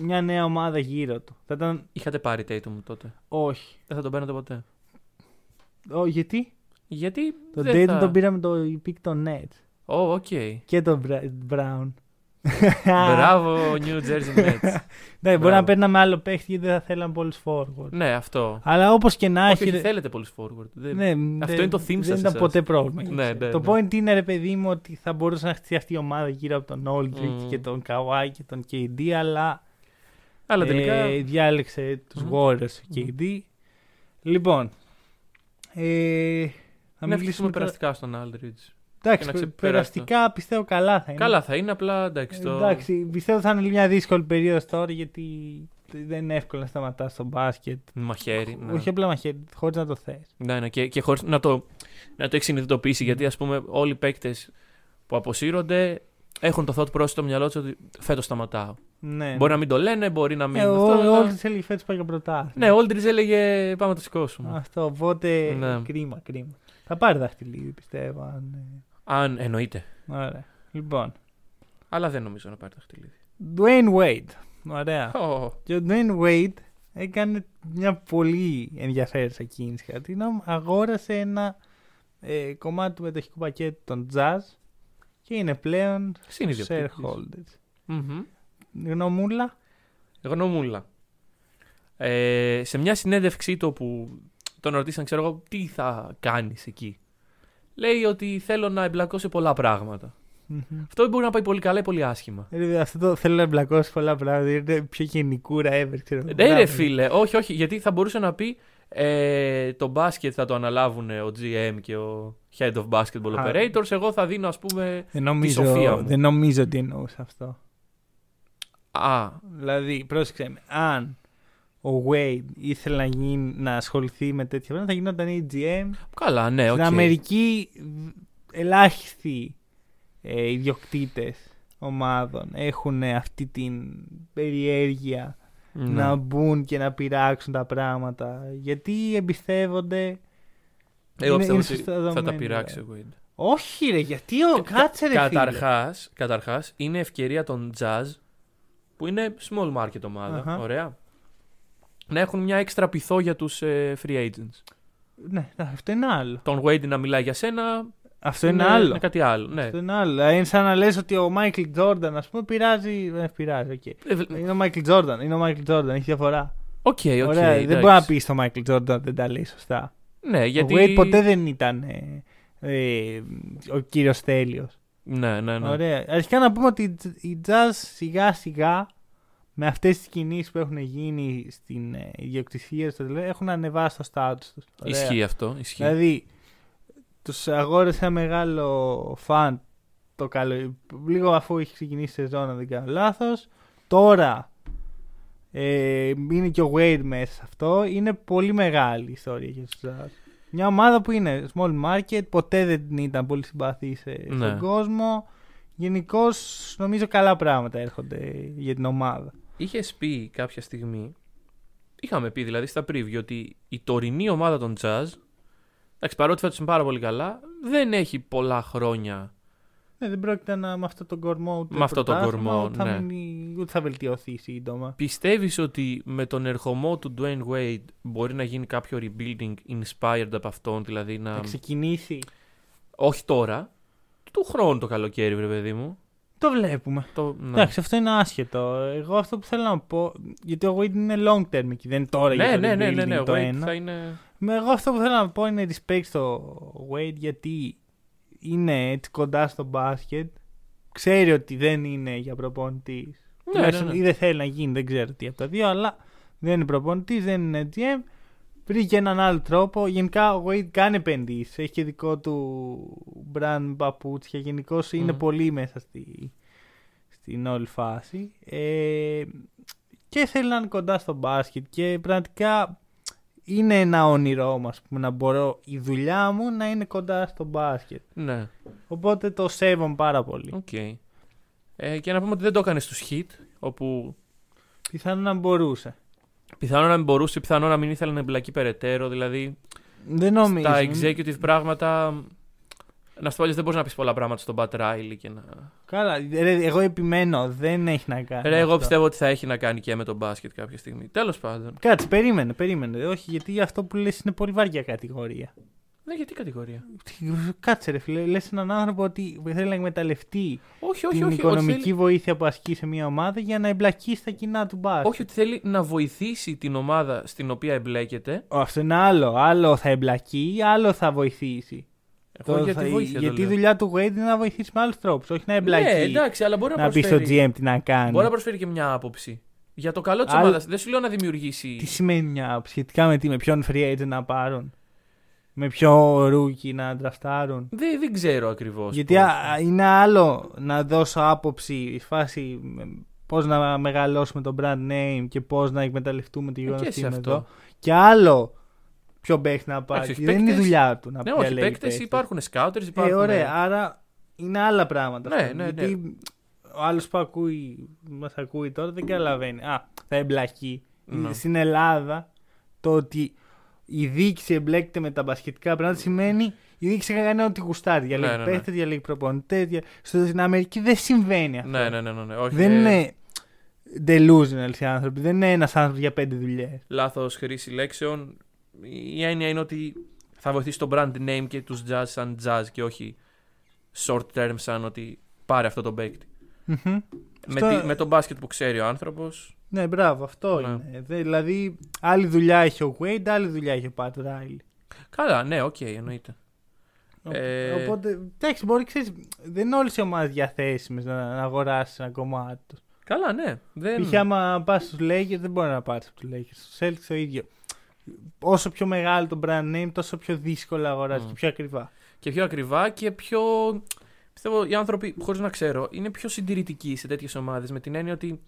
μια νέα ομάδα γύρω του. Θα ήταν Είχατε πάρει Tatum τότε; όχι. Δεν θα τον παίρνατε ποτέ; Ω, γιατί; Γιατί. Το δεν Tatum θα... τον πήραμε το pick των Nets. Ω, οκ. Και τον Bra- Brown. Μπράβο, New Jersey Nets. Ναι, μπορεί Μπράβο. να παίρναμε άλλο παίχτη γιατί δεν θα θέλαμε πολλούς forward. ναι, αυτό. Αλλά όπως και να Όχι, έχει. όχι, ρε- θέλετε πολλούς forward. Δεν- Ναι, Αυτό δεν- είναι το theme Δεν σας ήταν εσάς. ποτέ πρόβλημα. για Ναι, εσένα. ναι, το ναι. point είναι, ρε παιδί μου, ότι θα μπορούσε να χτιστεί αυτή η ομάδα γύρω από τον Aldridge Μμμ. και τον Kawhi και τον KD, αλλά, Αλλά τελικά. ε, διάλεξε τους Μμμ. Warriors ο KD. Λοιπόν, ε, θα να μιλήσουμε μιλήσουμε τώρα- περαστικά στον Aldridge. Εντάξει, και να πε- ξεπεράσει περαστικά πιστεύω καλά θα είναι. Καλά θα είναι, απλά εντάξει. Το... Εντάξει, πιστεύω θα είναι μια δύσκολη περίοδος τώρα γιατί δεν είναι εύκολο να σταματάς στο μπάσκετ. Μαχαίρι. Ναι. Όχι απλά μαχαίρι, χωρίς να το θες. Ναι, ναι, και, και χωρίς να το, να το έχει συνειδητοποιήσει. Γιατί ας πούμε, όλοι οι παίκτες που αποσύρονται έχουν το thought process στο μυαλό τους ότι φέτος σταματάω. Ναι. Μπορεί να μην το λένε, μπορεί να μην. Ε, αυτό, ο- αλλά- Όλη τη έλεγε φέτος πάει για πρωτάθλημα. Ναι, ο Aldridge έλεγε πάμε να το σηκώσουμε. Αυτό, οπότε Ναι. κρίμα, κρίμα. Θα πάρει δαχτυλίδι, πιστεύω. Αν... ε, Αν εννοείται. Ωραία. Λοιπόν, Αλλά δεν νομίζω να πάρει το χτυλίδι. Dwayne Wade. Ωραία. Oh. Και ο Dwayne Wade έκανε μια πολύ ενδιαφέρουσα κίνηση. κατά τη γνώμη μου. αγόρασε ένα ε, κομμάτι του μετοχικού πακέτου των Jazz και είναι πλέον Συνειδιοκτήτης. shareholders. Μμμ. Γνωμούλα. Γνωμούλα. Ε, σε μια συνέντευξή του που τον ρωτήσαν, ξέρω εγώ, τι θα κάνεις εκεί. Λέει ότι θέλω να εμπλακώ σε πολλά πράγματα. Μμμ. Αυτό μπορεί να πάει πολύ καλά ή πολύ άσχημα. Ε, Αυτό το θέλω να εμπλακώσει πολλά πράγματα. Είναι πιο γενικούρα ever, ξέρω. Ναι, Μπράβο. ρε φίλε, όχι, όχι, γιατί θα μπορούσε να πει ε, το μπάσκετ θα το αναλάβουν ο GM και ο Head of Basketball Α. Operations. Εγώ θα δίνω, ας πούμε. Δεν νομίζω, σοφία μου. δεν νομίζω ότι εννοούσε αυτό. Α, Δηλαδή, πρόσεξε με, αν ο Wade ήθελε να, γίνει, να ασχοληθεί με τέτοια πράγματα, θα γινόταν η GM. καλά, ναι, οκ. Στην Αμερική, ελάχιστοι ε, ιδιοκτήτες ομάδων έχουν αυτή την περιέργεια Ναι. να μπουν και να πειράξουν τα πράγματα. Γιατί εμπιστεύονται. Εγώ είναι- πιστεύω είναι ότι σωστά θα τα δεδομένο, πειράξει δηλαδή. ο Wade. Όχι, ρε, γιατί ο. Κάτσε, ρε. φίλε. Καταρχάς, καταρχάς, είναι ευκαιρία των Jazz που είναι small market ομάδα. Αχα. Ωραία. Να έχουν μια έξτρα πυθό για τους ε, free agents. Ναι, αυτό είναι άλλο. Τον Wade να μιλάει για σένα. Αυτό είναι, άλλο. Είναι κάτι άλλο. Ναι. Αυτό είναι άλλο. Δηλαδή, Είναι σαν να λες ότι ο Μάικλ Τζόρνταν, ας πούμε, πειράζει. Δεν πειράζει, οκ. Ε, β- Είναι ο Μάικλ Τζόρνταν, είναι ο Μάικλ Τζόρνταν, έχει διαφορά. OK, OK. Ωραία, δεν εντάξει. μπορεί να πεις στο Μάικλ Τζόρνταν δεν τα λέει σωστά. Ναι, γιατί. Ο Wade ποτέ δεν ήταν ε, ε, ο κύριος τέλειος. Ναι, ναι, ναι. Ωραία. Αρχικά να πούμε ότι οι Jazz σιγά σιγά με αυτές τις κινήσεις που έχουν γίνει στην ε, ιδιοκτησία του έχουν ανεβάσει το στάτους του. Ισχύει αυτό. Ισχύει. Δηλαδή, τους αγόρασε ένα μεγάλο φαν το καλό, λίγο αφού είχε ξεκινήσει η σεζόν, αν δεν κάνω λάθος. Τώρα ε, είναι και ο Wade μέσα σε αυτό. Είναι πολύ μεγάλη η ιστορία για τους Jazz. Μια ομάδα που είναι small market, ποτέ δεν ήταν πολύ συμπαθή σε, Ναι. στον κόσμο. Γενικώς νομίζω καλά πράγματα έρχονται για την ομάδα. Είχες πει κάποια στιγμή. Είχαμε πει δηλαδή στα preview ότι η τωρινή ομάδα των Jazz. Εντάξει, παρότι φέτος είναι πάρα πολύ καλά, δεν έχει πολλά χρόνια. Ναι, δεν πρόκειται να με αυτό τον κορμό ούτε Με αυτό τον πρωτάθλημα, κορμό, ούτε, θα ναι. μείνει- ούτε θα βελτιωθεί σύντομα. Πιστεύεις ότι με τον ερχομό του Dwayne Wade μπορεί να γίνει κάποιο rebuilding inspired από αυτόν, δηλαδή να. Θα ξεκινήσει. Όχι τώρα. Του χρόνου το καλοκαίρι, βρε παιδί μου. Το βλέπουμε. Το... ναι. Εντάξει, αυτό είναι άσχετο. Εγώ αυτό που θέλω να πω. Γιατί ο Wade είναι long term εκεί, δεν είναι τώρα ναι, για το ναι, ναι, ναι, rebuilding ναι, ο το Wade ένα. θα είναι. Με εγώ αυτό που θέλω να πω είναι respect στο Wade γιατί είναι έτσι κοντά στο μπάσκετ. Ξέρει ότι δεν είναι για προπονητής. Ναι, ναι, ναι. Ή δεν θέλει να γίνει, δεν ξέρω τι από τα δύο, αλλά δεν είναι προπονητής, δεν είναι GM. Βρήκε έναν άλλο τρόπο. Γενικά ο Wade κάνει επενδύσει. Έχει και δικό του brand παπούτσια. Γενικώς είναι Μμμ. πολύ μέσα στη, στην όλη φάση. Ε, και θέλει να είναι κοντά στο μπάσκετ. Και πραγματικά είναι ένα όνειρό μου, ας πούμε, να μπορώ η δουλειά μου να είναι κοντά στο μπάσκετ. Ναι, Οπότε το σέβομαι πάρα πολύ. οκ. Ε, και να πούμε ότι δεν το έκανες στους Heat, όπου Πιθανόν να μπορούσε. Πιθανόν να μην μπορούσε, πιθανόν να μην ήθελε να εμπλακεί περαιτέρω. Δηλαδή, Δεν νομίζω. τα executive πράγματα. Να σου πω αλλιώς, δεν μπορείς να πεις πολλά πράγματα στον Pat Riley και να. Καλά, ρε, εγώ επιμένω, δεν έχει να κάνει. Ρε, εγώ αυτό. πιστεύω ότι θα έχει να κάνει και με τον μπάσκετ κάποια στιγμή. Τέλος πάντων. Κάτσε, περίμενε, περίμενε. Όχι, γιατί αυτό που λες είναι πολύ βαριά κατηγορία. Ναι, γιατί κατηγορία; Κάτσε ρε φίλε, λες έναν άνθρωπο ότι θέλει να εκμεταλλευτεί Όχι, όχι, την όχι. οικονομική ότι θέλει, βοήθεια που ασκεί σε μια ομάδα για να εμπλακεί στα κοινά του μπάσκετ. όχι ότι θέλει να βοηθήσει την ομάδα στην οποία εμπλέκεται. Ω, Αυτό είναι άλλο. Άλλο θα εμπλακεί, άλλο θα βοηθήσει. Εγώ Το για θα- τη βοήθεια το γιατί η λέω. δουλειά του Wade είναι να βοηθήσει με άλλους τρόπους, όχι να εμπλακεί. Ναι, εντάξει, αλλά μπορεί να, να πει στο προσφέρει. GM τι να κάνει. Μπορεί να προσφέρει και μια άποψη. Για το καλό της Άλλο- ομάδας. Δεν σου λέω να δημιουργήσει. Τι σημαίνει μια άποψη σχετικά με τι, με ποιον free agent να πάρουν. Με ποιο rookie να ντραφτάρουν. Δεν, δεν ξέρω ακριβώς. Γιατί α, είναι άλλο να δώσω άποψη η φάση πώς να μεγαλώσουμε το brand name και πώς να εκμεταλλευτούμε τη γεγονός Ε, και ότι σε είμαι αυτό. εδώ. Και άλλο ποιο παίχτη να πάρει. Εντάξει, Δεν είναι η παίκτες- δουλειά του να Ναι, όχι, διαλέγει παίκτες παίκτες. υπάρχουν, scouters Ε, υπάρχουν. ωραία, άρα είναι άλλα πράγματα. Ναι, αυτά. ναι, ναι. Γιατί ο άλλος που ακούει, μας ακούει τώρα δεν καταλαβαίνει. Α, θα εμπλακεί. Ναι. Στην Ελλάδα το ότι η διοίκηση εμπλέκεται με τα μπασκετικά πράγματα σημαίνει η διοίκηση κάνει ό,τι γουστάρει. Διαλέγει Ναι, ναι, ναι. παίχτες, διαλέγει προπονητές. Δια... Στην Αμερική δεν συμβαίνει αυτό. Ναι, ναι, ναι, ναι, ναι. Όχι, Δεν ε, είναι delusional οι άνθρωποι. Δεν είναι ένας άνθρωπος για πέντε δουλειές. Λάθος χρήση λέξεων. Η έννοια είναι ότι θα βοηθήσει το brand name και τους Jazz σαν Jazz και όχι short term σαν ότι πάρε αυτό το παίκτη. Με, Αυτό- τη- με τον μπάσκετ που ξέρει ο άνθρωπος. Ναι, μπράβο, αυτό Ναι. είναι. Δε- δηλαδή, άλλη δουλειά έχει ο Wade, άλλη δουλειά έχει ο Pat Riley. Καλά, ναι, οκ, εννοείται. Ε, Οπότε, εντάξει, μπορεί ξέρεις, δεν είναι όλες οι ομάδες διαθέσιμες να, να αγοράσεις ένα κομμάτι τους. Καλά, ναι. Δεν... Π.χ. άμα πας στους Lakers, δεν μπορεί να πάρεις από τους Lakers. Στους Celtics το ίδιο. Όσο πιο μεγάλο το brand name, τόσο πιο δύσκολα αγοράζει Mm. και πιο ακριβά. Και πιο ακριβά και πιο. Πιστεύω οι άνθρωποι, χωρίς να ξέρω, είναι πιο συντηρητικοί σε τέτοιες ομάδες με την έννοια ότι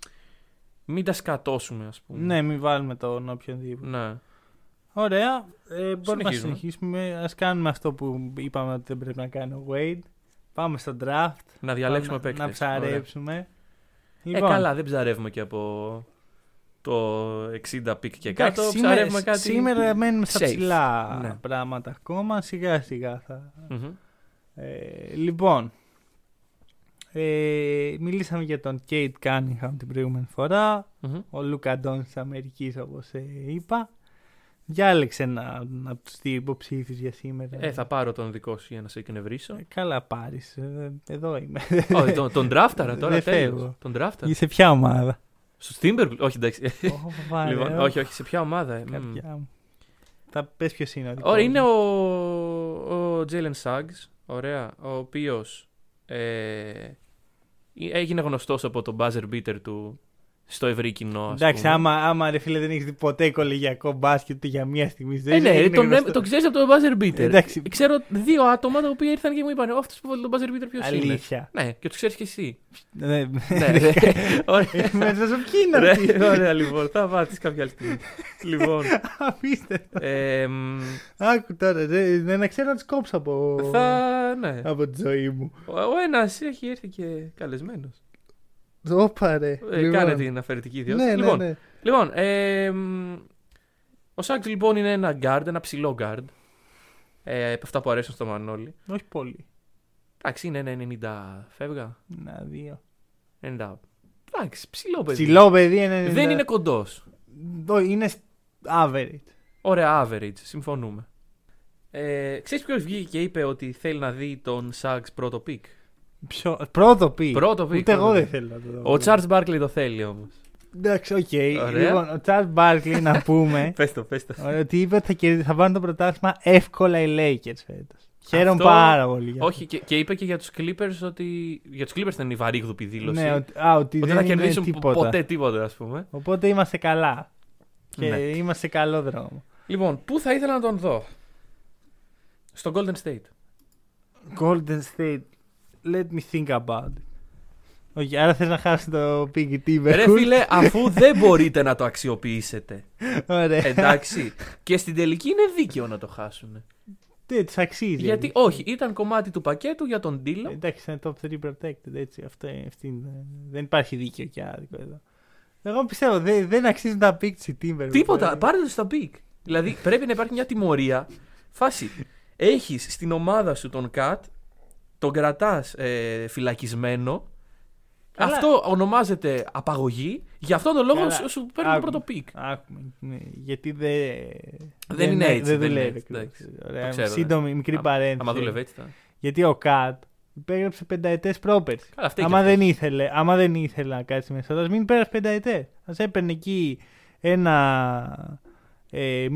μην τα σκατώσουμε, ας πούμε. Ναι, μην βάλουμε τον οποιονδήποτε. Ναι. Ωραία. Ε, μπορούμε να Συνεχίζουμε. συνεχίσουμε. Α κάνουμε αυτό που είπαμε ότι δεν πρέπει να κάνει ο Wade. Πάμε στο draft. Να διαλέξουμε Πάμε παίκτες. Να ψαρέψουμε. Ε, καλά, δεν ψαρεύουμε και από το 60 pick και κάτω. εντάξει, σήμερα, ψαρεύουμε κάτι. σήμερα μένουμε στα safe. ψηλά Ναι. πράγματα ακόμα. Σιγά σιγά θα. Μμμ. Ε, λοιπόν. Ε, μιλήσαμε για τον Cade Cunningham την προηγούμενη φορά. Μμμ. Ο Λούκα Ντόντσιτς της Αμερικής, όπως είπα. Διάλεξε ένα από τους δύο υποψήφιους για σήμερα. Ε, θα πάρω τον δικό σου για να σε εκνευρίσω. Ε, Καλά πάρεις. εδώ είμαι. Όχι, τον, τον draftara τώρα, Δεν τέλος. φεύγω. Τον draftara. σε ποια ομάδα. Στο Timberwolves. Όχι, εντάξει. Ω, βάλε, λοιπόν, ω, όχι, όχι, σε ποια ομάδα. ε, μμ. καρδιά μου. Θα πες ποιος είναι ο δικός Ωραία, μου. είναι ο, ο Jalen Suggs, ωραία, ο οποίος ε, έγινε γνωστός από το buzzer beater του στο ευρύ κοινό, ας Εντάξει, πούμε. άμα, άμα ρε φίλε δεν έχεις δει ποτέ κολεγιακό μπάσκετ ούτε για μία στιγμή. στη ζωή Ε, σου, ναι, έγινε τον, γνωστό. τον ξέρεις από το buzzer beater. Εντάξει. Ξέρω δύο άτομα τα οποία ήρθαν και μου είπαν αυτός που βάλει τον buzzer beater ποιος είναι; Αλήθεια. Ναι, και τους ξέρεις και εσύ. Ναι, ναι, ναι. Ωραία. Μέσα σου ποιοι είναι Ρε, αυτοί; Ωραία, λοιπόν, θα βάτεις κάποια άλλη στιγμή. λοιπόν, Απίστευτο. ε, μ, Άκου τώρα, ρε, ναι, να ξέρω να τους κόψω από, θα, ναι. από τη ζωή μου. Ο, ο ένας έχει έρθει και καλεσμένος. Όπα ρε. Ε, Λοιπόν. Κάνε την αφαιρετική ιδιότητα. Ναι, ναι, λοιπόν, ναι. λοιπόν ε, μ, ο Σάγκ λοιπόν είναι ένα guard, ένα ψηλό guard. Ε, από αυτά που αρέσουν στο Μανώλη. Όχι πολύ. Εντάξει, είναι ένα 90 φεύγα. Να δύο. 90. Εντάξει, ψηλό παιδί. Ψηλό παιδί είναι. Δεν είναι κοντός. Ω, Είναι average. Ωραία, average, συμφωνούμε. Ε, ξέρεις ποιος βγήκε και είπε ότι θέλει να δει τον Σάγκ πρώτο pick; Ποιο... Πρώτο πει. Πρώτο pick. Ούτε εγώ πρώτο δεν pick. θέλω να το δω. Ο Charles Barkley το θέλει όμως. Εντάξει, οκ. Ωραία. Λοιπόν, ο Τσαρλς Μπάρκλεϊ να πούμε Πες το, πες το. ότι είπε ότι θα, κερδί- θα πάρουν το πρωτάθλημα εύκολα οι Lakers φέτος. Χαίρομαι Αυτό- πάρα πολύ. για Όχι, και, και είπε και για τους Clippers ότι... Για τους Clippers ήταν η βαρύγδουπη αυτό. δήλωση. Ναι, ότι, α, ότι ότι δεν θα είναι κερδίσουν τίποτα. ποτέ τίποτα, ας πούμε. Οπότε είμαστε καλά. Και Ναι. είμαστε σε καλό δρόμο. Λοιπόν, πού θα ήθελα να τον δω; Στο Golden State. Golden State. Let me think about it. Όχι, άρα θες να χάσει το pick οι Timberwolves. Ρε φίλε, αφού δεν μπορείτε να το αξιοποιήσετε. Ωραία. Εντάξει. και στην τελική είναι δίκαιο να το χάσουν. Τι, τους αξίζει. Γιατί όχι, ήταν κομμάτι του πακέτου για τον D'Lo. Εντάξει, είναι top 3 protected, έτσι. Αυτό, αυτή είναι- δεν υπάρχει δίκαιο και άδικο εδώ. Εγώ πιστεύω δεν, δεν αξίζουν τα pick τους οι Timberwolves. Τίποτα, Ε, πάρε τους τα pick. Δηλαδή πρέπει να υπάρχει μια τιμωρία. Φάση. Έχεις στην ομάδα σου τον Κατ, τον κρατάς ε, φυλακισμένο. Καλά. Αυτό ονομάζεται απαγωγή Γι' αυτόν τον λόγο Καλά, σου, σου παίρνει το άκουμε. πρώτο πικ. Άκουμε. ναι, γιατί δεν. Δεν είναι έτσι, Δεν δεν δουλεύει. είναι έτσι, ακριβώς. εντάξει. Ωραία, Το ξέρω, Σύντομη, μικρή Άμα- παρένθεση. Άμα δούλευε έτσι. θα- Γιατί ο Κατ υπέγραψε πενταετές πρόπερση. Καλά, αυτή Άμα δεν, ήθελε, άμα δεν ήθελε να κάτσει μέσα, α μην πέρασε πενταετές. Α έπαιρνε εκεί ένα ε,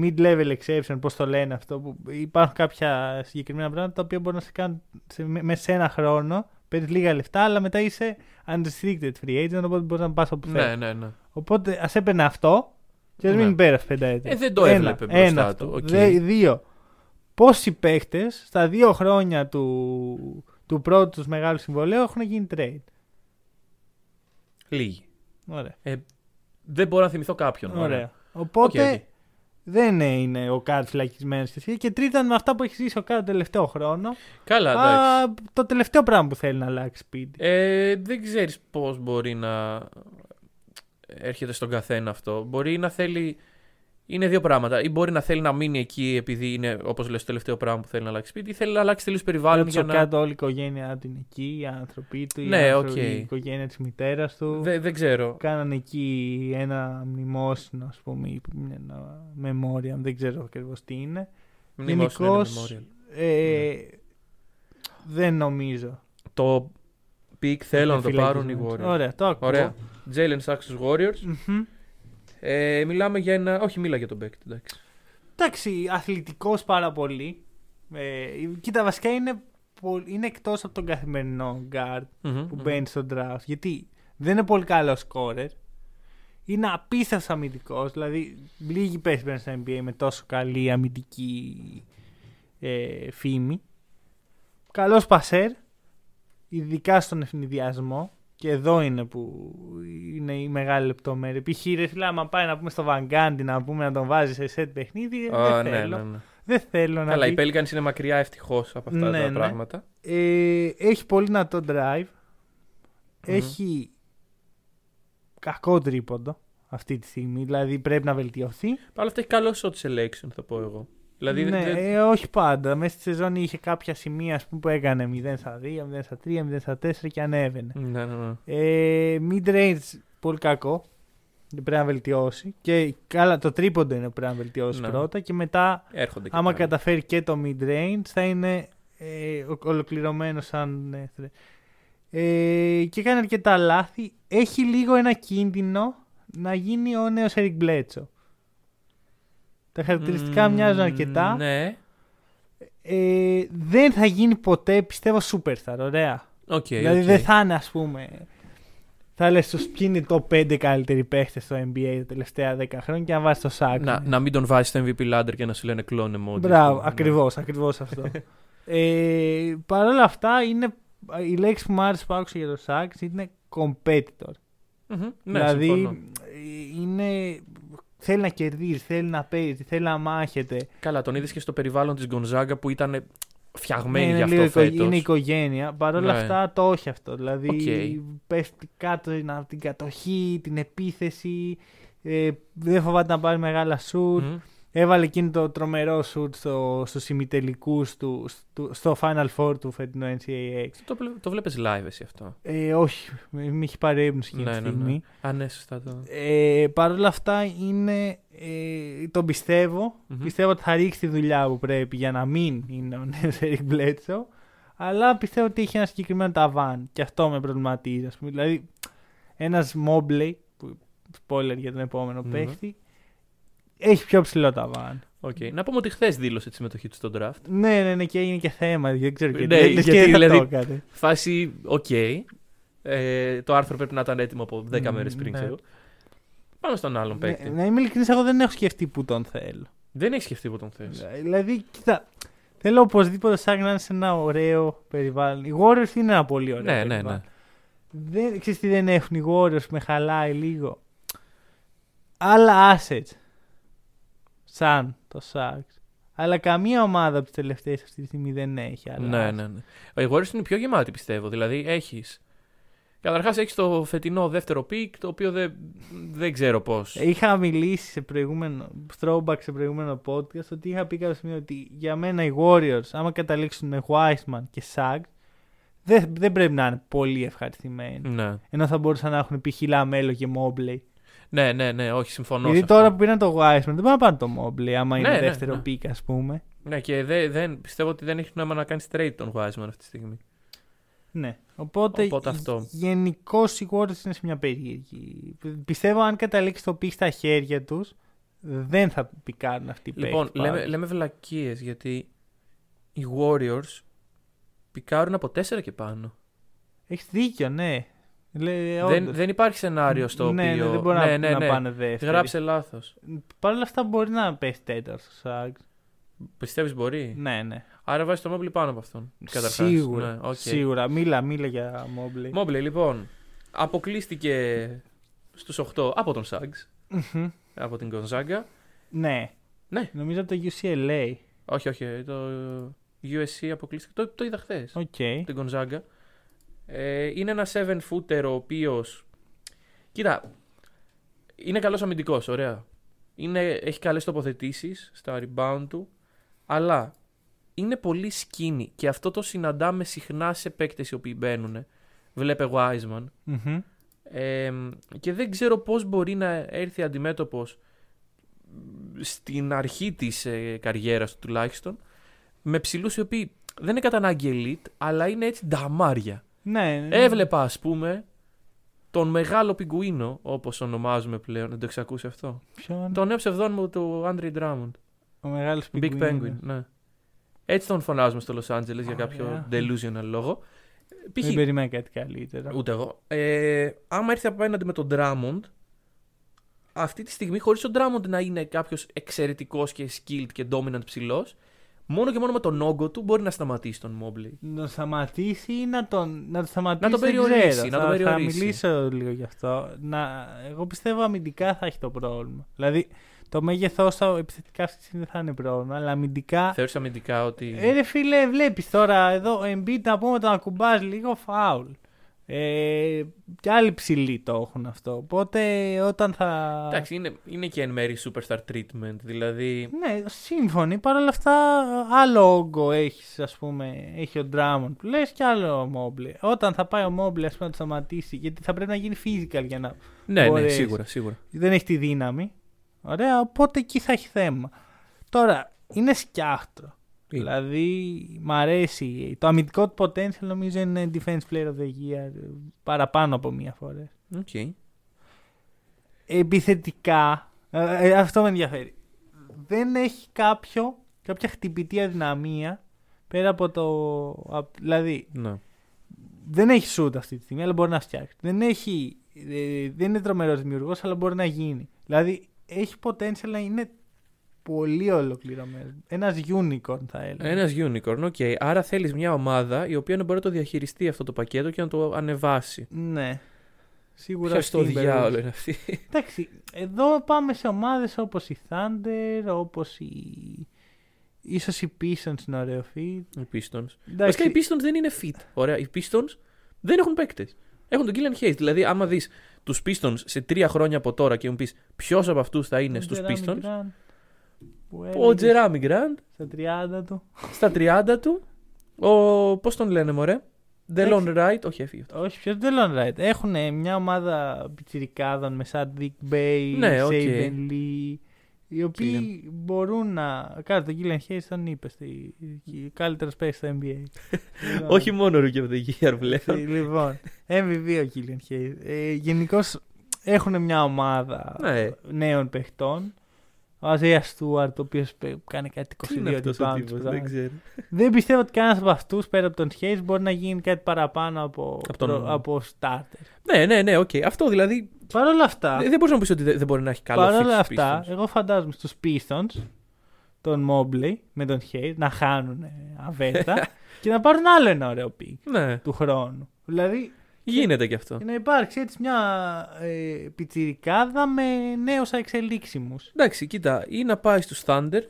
mid-level exception, πώς το λένε αυτό, που υπάρχουν κάποια συγκεκριμένα πράγματα τα οποία μπορούν να σε κάνουν σε, με- μέσα σε ένα χρόνο. Παίρνεις λίγα λεφτά, αλλά μετά είσαι unrestricted free agent, οπότε μπορείς να πας όπου Ναι, θέλει. ναι, ναι. Οπότε ας έπαιρνε αυτό και ας μην Ναι. έπαιρνε πενταετές. Ε, δεν το έβλεπε μπροστά ένα του, αυτό. οκ. Δε- δύο. Πόσοι παίχτες στα δύο χρόνια του, του πρώτου τους μεγάλου συμβολαίου έχουν γίνει trade; Λίγοι. Ωραία. Ε, δεν μπορώ να θυμηθώ κάποιον. Ωραία. Οπότε OK, OK. Δεν είναι ο KAT φυλακισμένος και εσύ. Και τρίτον, με αυτά που έχεις ζήσει ο KAT το τελευταίο χρόνο, Καλά, εντάξει. α, το τελευταίο πράγμα που θέλει να αλλάξει σπίτι. Ε, δεν ξέρεις πώς μπορεί να έρχεται στον καθένα αυτό. Μπορεί να θέλει... Είναι δύο πράγματα. Ή μπορεί να θέλει να μείνει εκεί επειδή είναι, όπως λες, το τελευταίο πράγμα που θέλει να αλλάξει σπίτι, ή θέλει να αλλάξει τελείως περιβάλλον Ρώτησε για ο να... KAT όλη η οικογένειά του είναι εκεί, οι άνθρωποι του, οι Ναι, άνθρωποι- οκ. η οικογένεια της μητέρας του. Δεν, δεν ξέρω. Κάνανε εκεί ένα μνημόσυνο, ας πούμε, ή ένα memoriam, δεν ξέρω ακριβώς τι είναι. Μνημόσυνο είναι Γενικώς, memorial. Ε, Δεν νομίζω. Το pick θέλω να το πάρουν οι Φυλακισμένος. Warriors. Ωραία, το ακούω. Ωραία. Jalen Suggs στους Warriors. Μμμ. Ε, μιλάμε για ένα... Όχι, μίλα για τον παίκτη, εντάξει. Εντάξει, αθλητικός πάρα πολύ. Ε, κοίτα, βασικά είναι, πο- είναι εκτός από τον καθημερινό guard Μμμ, που μμμ. μπαίνει στο draft. Γιατί δεν είναι πολύ καλός scorer. Είναι απίστευτος αμυντικός. Δηλαδή, λίγοι παίχτες μπαίνουν στο NBA με τόσο καλή αμυντική ε, φήμη. Καλός πασέρ, ειδικά στον ευνηδιασμό. Και εδώ είναι που είναι η μεγάλη λεπτομέρεια. Π.χ. ρε φίλε, άμα πάει να πούμε στο Βαγκάντι να πούμε να τον βάζει σε σετ παιχνίδι, Α, δεν ναι, θέλω. ναι, ναι. Δεν θέλω να Καλά, δει. οι Pelicans είναι μακριά ευτυχώς από αυτά Ναι, τα ναι. πράγματα. Ε, έχει πολύ δυνατό drive. Μμμ. Έχει κακό τρίποντο αυτή τη στιγμή. Δηλαδή πρέπει να βελτιωθεί. Παρ' όλα αυτά έχει καλό shot selection, θα πω εγώ. Δηλαδή, ναι, δεν- ε, όχι πάντα. Μέσα στη σεζόν είχε κάποια σημεία ας πούμε, που έκανε 0 στα 2, 0 στα 3, 0 στα 4 και ανέβαινε. Ναι, ναι, ναι. Ε, mid range πολύ κακό. Πρέπει να βελτιώσει. Και καλά, το τρίποντο είναι που πρέπει να βελτιώσει Ναι. πρώτα. Και μετά, Έρχονται και άμα πάλι. καταφέρει και το mid range, θα είναι ε, ο- ολοκληρωμένος σαν. ε, θρε- Ε, και κάνει αρκετά λάθη. Έχει λίγο ένα κίνδυνο να γίνει ο νέος Eric Bledsoe. Τα χαρακτηριστικά Μμμ, μοιάζουν αρκετά. Ναι. Ε, δεν θα γίνει ποτέ, πιστεύω, superstar. Ωραία. Οκ. δηλαδή οκ. δεν θα είναι, ας πούμε. Θα λες του ποιοι είναι οι top 5 καλύτεροι παίχτες στο NBA τα τελευταία 10 χρόνια και να βάζεις το Suggs. Να, να μην τον βάζεις στο MVP ladder και να σου λένε clown emoji. Μπράβο, Ναι. ακριβώς, ακριβώς αυτό. ε, Παρ' όλα αυτά, είναι, η λέξη που μου άρεσε που άκουσα για το Suggs είναι competitor. Μμμ, Ναι, δηλαδή, συμφωνώ. ε, είναι, θέλει να κερδίζει, θέλει να παίζει, θέλει να μάχεται. Καλά, τον είδες και στο περιβάλλον της Γκονζάγκα που ήταν φτιαγμένη Ναι, για είναι, αυτό λίγο οικο- φέτος. είναι οικογένεια. Παρ' όλα Ναι. αυτά το όχι αυτό. Δηλαδή Οκ. πέφτει κάτω από την κατοχή, την επίθεση. Ε, δεν φοβάται να πάρει μεγάλα σουτ. Μμμ. Έβαλε εκείνο το τρομερό σουτ στο, στους ημιτελικούς του, στο, στο Final Four του φετινού NCAA. Το, βλέ- το βλέπεις live εσύ αυτό; Ε, όχι, με με έχει πάρει έμπνευση εκείνη Ναι, τη ναι, ναι. στιγμή. Α, ναι, σωστά το. Ε, Παρ' όλα αυτά είναι, ε, τον πιστεύω. Μμμ. Πιστεύω ότι θα ρίξει τη δουλειά που πρέπει για να μην είναι ο νέος Eric Bledsoe. Αλλά πιστεύω ότι έχει ένα συγκεκριμένο ταβάν. Και αυτό με προβληματίζει. Ας πούμε. Δηλαδή, ένας Mobley, που, spoiler για τον επόμενο Μμμ. παίχτη, έχει πιο ψηλό ταβάνι. Οκ. Να πούμε ότι χθες δήλωσε τη συμμετοχή του στο draft. Ναι, ναι, ναι, και έγινε και θέμα. Δεν ξέρω γιατί. Ναι, Λες γιατί και δεν θα δηλαδή- το έκανε. Φάση, οκ. Ε, το άρθρο πρέπει να ήταν έτοιμο από 10 Μμ, μέρες πριν, ναι. ξέρω. Πάμε στον άλλον παίκτη. Ναι, να είμαι ειλικρινής, εγώ δεν έχω σκεφτεί που τον θέλω. Δεν έχεις σκεφτεί που τον θες. Δηλαδή, κοίτα, θέλω οπωσδήποτε σαν να είναι σε ένα ωραίο περιβάλλον. Οι Warriors είναι ένα πολύ ωραίο Ναι, ναι, περιβάλλον. ναι. Δεν, ξέρεις τι δεν έχουν οι Warriors που με χαλάει λίγο. Άλλα assets. Σαν το Sharks. Αλλά καμία ομάδα από τις τελευταίες αυτή τη στιγμή δεν έχει άλλα. Ναι, assets. ναι, ναι. Οι Warriors είναι πιο γεμάτοι πιστεύω. Δηλαδή έχει. Καταρχάς έχεις το φετινό δεύτερο pick, το οποίο δεν, δεν ξέρω πώς. Είχα μιλήσει σε προηγούμενο throwback σε προηγούμενο podcast ότι είχα πει κάποια στιγμή ότι για μένα οι Warriors, άμα καταλήξουν με Wiseman και Suggs, δεν, δεν πρέπει να είναι πολύ ευχαριστημένοι. Ναι. Ενώ θα μπορούσαν να έχουν π.χ. LaMelo και Mobley Ναι, ναι, ναι, όχι, συμφωνώ. Γιατί σε τώρα αυτό. που πήραν το Wiseman δεν πάνε να πάνε το Mobley, άμα είναι Ναι, ναι, δεύτερο ναι. pick, ας πούμε. Ναι, και δε, δεν, πιστεύω ότι δεν έχει νόημα να κάνει trade τον Wiseman αυτή τη στιγμή. Ναι. Οπότε, Οπότε αυτό. γενικώ οι Warriors είναι σε μια περίεργη. Πιστεύω αν καταλήξει το pick στα χέρια τους, δεν θα πικάρουν αυτοί οι Λοιπόν, παίκτες λέμε, πάλι. λέμε βλακίες γιατί οι Warriors πικάρουν από 4 και πάνω. Έχεις δίκιο, ναι. Λέ, Δεν, όντως. δεν υπάρχει σενάριο στο ναι, οποίο. Ναι, δεν μπορεί ναι, να, ναι, να ναι. πάνε δεύτεροι. Γράψε λάθος. Παρ' όλα αυτά μπορεί να πέσει τέταρτος ο Suggs. Πιστεύεις μπορεί; Ναι, ναι. Άρα βάζεις το Mobley πάνω από αυτόν. καταρχάς. Σίγουρα. Ναι, οκ. Σίγουρα. Μίλα, μίλα για Mobley. Mobley, λοιπόν. Αποκλείστηκε στους 8 από τον Suggs, Μμμ. από την Gonzaga. ναι. Ναι. Νομίζω από το UCLA. Όχι, όχι, το USC αποκλείστηκε. Το, το είδα χθες. Οκ. την Gonzaga. Ε, είναι ένα 7 footer ο οποίος. Κοίτα, είναι καλός αμυντικός, ωραία. Είναι, έχει καλές τοποθετήσεις στα rebound του, αλλά είναι πολύ skinny και αυτό το συναντάμε συχνά σε παίκτες οι οποίοι μπαίνουν. Βλέπε Wiseman. Μμμ. Ε, και δεν ξέρω πώς μπορεί να έρθει αντιμέτωπος στην αρχή της ε, καριέρας του τουλάχιστον με ψηλούς οι οποίοι δεν είναι κατά ανάγκη elite, αλλά είναι έτσι νταμάρια. Ναι. ναι. Έβλεπα ας πούμε τον μεγάλο πιγκουίνο όπως ονομάζουμε πλέον, δεν το έχεις ακούσει αυτό; Ποιον; Το νέο ψευδόνιμο του Andre Drummond. Ο μεγάλος Big Penguin, ναι. Έτσι τον φωνάζουμε στο Los Angeles για κάποιο Ωραία. delusional λόγο. Π.χ. Δεν περιμένει κάτι καλύτερο. Ούτε εγώ. Ε, άμα έρθει απέναντι με τον Drummond, αυτή τη στιγμή, χωρίς τον Drummond να είναι κάποιος εξαιρετικός και skilled και dominant ψηλός, μόνο και μόνο με τον όγκο του μπορεί να σταματήσει τον Mobley. Να τον σταματήσει ή να τον, να τον σταματήσει. Να τον δεν περιορίσει, ξέρω. να τον θα, περιορίσει. Θα μιλήσω λίγο γι' αυτό. Να, εγώ πιστεύω αμυντικά θα έχει το πρόβλημα. Δηλαδή το μέγεθός του επιθετικά αυτή τη στιγμή δεν θα είναι πρόβλημα, αλλά αμυντικά. Θεωρείς αμυντικά ότι. Ε, ρε φίλε, βλέπεις τώρα εδώ ο Embiid να πούμε τον ακουμπάς λίγο φάουλ. Ε, και άλλοι ψηλοί το έχουν αυτό. Οπότε όταν θα. Εντάξει, είναι, είναι και εν μέρει superstar treatment. Δηλαδή. Ναι, σύμφωνοι. Παρ' όλα αυτά, άλλο όγκο έχεις, ας πούμε, έχει ο Drummond που λες και άλλο ο Mobley. Όταν θα πάει ο Mobley, ας πούμε, να το σταματήσει, γιατί θα πρέπει να γίνει physical για να. Ναι, ναι, μπορέσεις. σίγουρα, σίγουρα. Δεν έχει τη δύναμη. Ωραία, οπότε εκεί θα έχει θέμα. Τώρα, είναι σκιάχτρο. Είναι. Δηλαδή, μ' αρέσει. Το αμυντικό του potential νομίζω είναι defense player of the year παραπάνω από μία φορά. Okay. Επιθετικά, ε, ε, αυτό με ενδιαφέρει. Δεν έχει κάποιο, κάποια χτυπητή αδυναμία πέρα από το. απ- δηλαδή, Ναι. δεν έχει shoot αυτή τη στιγμή, αλλά μπορεί να φτιάξει. Δεν, έχει, ε, δεν είναι τρομερός δημιουργός, αλλά μπορεί να γίνει. Δηλαδή, έχει potential να είναι πολύ ολοκληρωμένο. Ένας unicorn θα έλεγα. Ένας unicorn, οκ. Άρα θέλεις μια ομάδα η οποία να μπορεί να το διαχειριστεί αυτό το πακέτο και να το ανεβάσει. Ναι. Σίγουρα Ποιο το Timberwolves. διάολο είναι αυτή. Εντάξει, εδώ πάμε σε ομάδες όπως η Thunder, όπως η... Ίσως οι Pistons είναι ωραίο fit. Οι Pistons. Εντάξει, Βασικά οι Pistons δεν είναι fit. Ωραία. Οι Pistons δεν έχουν παίκτες. Έχουν τον Killian Hayes. Δηλαδή, άμα δεις τους Pistons σε τρία χρόνια από τώρα και μου πεις ποιος από αυτούς θα είναι ο στους Jeremy Pistons. Grant, που Ο έλεγες Τζεράμι Γκραντ Στα 30 του. στα 30 του. Ο. Πώς τον λένε, μωρέ; Delon Wright. Όχι, έφυγε αυτό. Όχι, ποιος Delon Wright. Έχουν μια ομάδα πιτσιρικάδων με Saddiq Bey, Ναι, οκ. Saben Lee, οι οποίοι μπορούν να... Κάτω τον Killian Hayes τον είπε, στη... καλύτερος παίκτης στο NBA. Λοιπόν, Όχι μόνο Rookie of the Year πλέον. Λοιπόν, MVP ο Killian Hayes. Ε, Γενικώς έχουν μια ομάδα Ναι. νέων παιχτών. Ο Isaiah Stewart, ο οποίος κάνει κάτι 22 Τι είναι αυτός ο rebounds, τύπος, rebounds. δεν ξέρω. Δεν πιστεύω ότι κανένας από αυτούς πέρα από τον Hayes μπορεί να γίνει κάτι παραπάνω από, Από τον- προ- από starter. Ναι, ναι, ναι, οκ. Αυτό δηλαδή. Παρ' όλα αυτά, Δεν μπορείς να πεις ότι δεν δεν μπορεί να έχει καλό παρ' fit όλα στους αυτά Pistons. εγώ φαντάζομαι στους Pistons τον Mobley με τον Hayes να χάνουν αβέρτα και να πάρουν άλλο ένα ωραίο pick Ναι, του χρόνου. Δηλαδή γίνεται και αυτό. Και να υπάρξει έτσι μια ε, πιτσιρικάδα με νέους εξελίξιμους. Εντάξει, κοίτα, ή να πάει στους Thunder.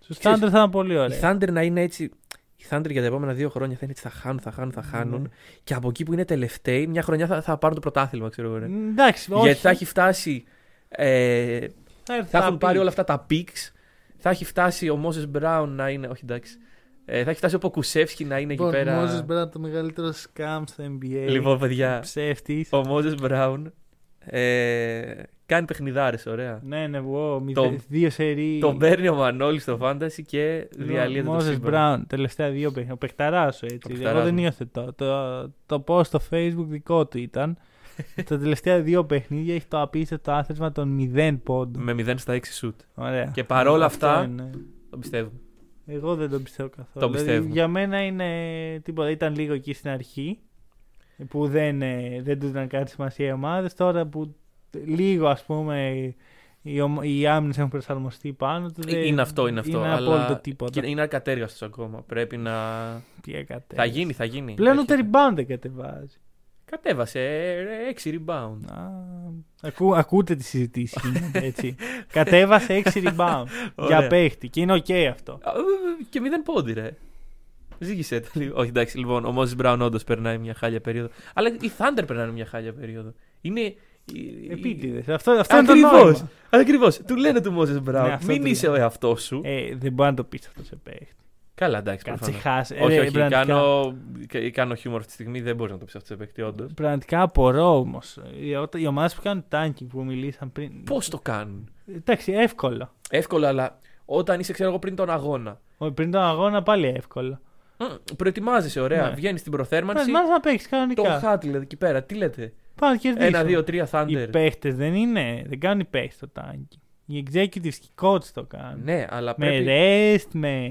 Στους Ξέρεις, Thunder θα είναι πολύ Οι ωραία. Thunder να είναι έτσι. Οι Thunder για τα επόμενα δύο χρόνια θα είναι έτσι, θα χάνουν, θα χάνουν, θα χάνουν. Ναι. Και από εκεί που είναι τελευταίοι, μια χρονιά θα, θα πάρουν το πρωτάθλημα, ξέρω εγώ. ρε. Μ, Εντάξει, όχι. Γιατί θα έχει φτάσει. Ε, θα, έρθει θα τα έχουν πάρει pick. όλα αυτά τα picks. Θα έχει φτάσει ο Moses Brown να είναι. Όχι, εντάξει. Ε, θα έχει φτάσει ο Pokusevski να είναι εκεί Λοιπόν, πέρα. Moses Brown το μεγαλύτερος scam στο NBA. Λοιπόν, παιδιά, Ψεύτης. ο Moses Brown Ε, κάνει παιχνιδάρες, ωραία. Ναι, ναι, wow, μηδε- Το- δύο σερί. Τον παίρνει ο Μανώλης στο fantasy και διαλύεται το Μόζες σύμπαν. Μπράουν, τελευταία δύο παιχνίδια. Ο παιχταράς σου έτσι. Ο Εγώ παιχταράς δεν μου. υιοθετώ. Το, το post στο facebook δικό του ήταν. τα τελευταία δύο παιχνίδια έχει το απίστευτο άθροισμα των 0 πόντων. Με 0 στα 6 shoot. Ωραία. Και παρόλα Αυτό αυτά- είναι. Το πιστεύω. Εγώ δεν τον πιστεύω καθόλου. Το Δηλαδή, πιστεύω. για μένα είναι τίποτα. Ήταν λίγο εκεί στην αρχή που δεν, ε, δεν τους ήταν κάτι σημασία οι ομάδες. Τώρα που λίγο ας πούμε οι, ομ- οι άμυνες έχουν προσαρμοστεί πάνω τους. δεν- είναι αυτό, είναι αυτό. Είναι αλλά απόλυτο τίποτα. και είναι ακατέργαστος ακόμα. Πρέπει να. Τι έκατε. Θα γίνει, θα γίνει. Πλέον Έχει- ούτε rebound δεν κατεβάζει. Κατέβασε 6 rebound. Α, ακού, ακούτε τι συζητήσει έτσι. Κατέβασε 6 rebound για Ωραία. παίχτη και είναι οκ αυτό. Α, ε, Και 0 πόντι, ρε. Ζήγησε το λίγο. Όχι, εντάξει, λοιπόν, ο Μόζη Μπράουν όντως περνάει μια χάλια περίοδο. Αλλά οι Thunder περνάνε μια χάλια περίοδο. Είναι. Επίτηδες. Αυτό, αυτό είναι το Ακριβώς. νόημα. Ακριβώς. Του λένε του Μόζε Ναι, Μπράουν. αυτό Μην του είσαι ο εαυτός σου. Ε, δεν μπορεί να το πεις αυτό σε παίχτη. Καλά, εντάξει. Κάτσε προφανώς. χάσει. Όχι, Ε, όχι. πραγματικά- Κάνω, κα- κάνω χιούμορ αυτή τη στιγμή. Δεν μπορεί να το πει αυτό σε παίκτη, όντως. Πραγματικά απορώ όμως. Οι ομάδες που κάνουν tanking που μιλήσαν πριν. Πώς το κάνουν; Εντάξει, εύκολο. Εύκολα, αλλά όταν είσαι, ξέρω εγώ, πριν τον αγώνα. Όχι, Πριν τον αγώνα πάλι εύκολο. Μμ, Προετοιμάζεσαι, ωραία. Ναι. Βγαίνεις στην προθέρμανση. Μα να παίξεις Το κανονικά. χάτλε εκεί πέρα. Τι λέτε; Πάμε να κερδίσουμε. Ένα, δύο, τρία Thunder. Οι παίχτες δεν είναι. Δεν κάνουν οι παίχτες το tanking. Οι executives και οι coach το κάνουν. Ναι, αλλά με πρέπει. rest, με,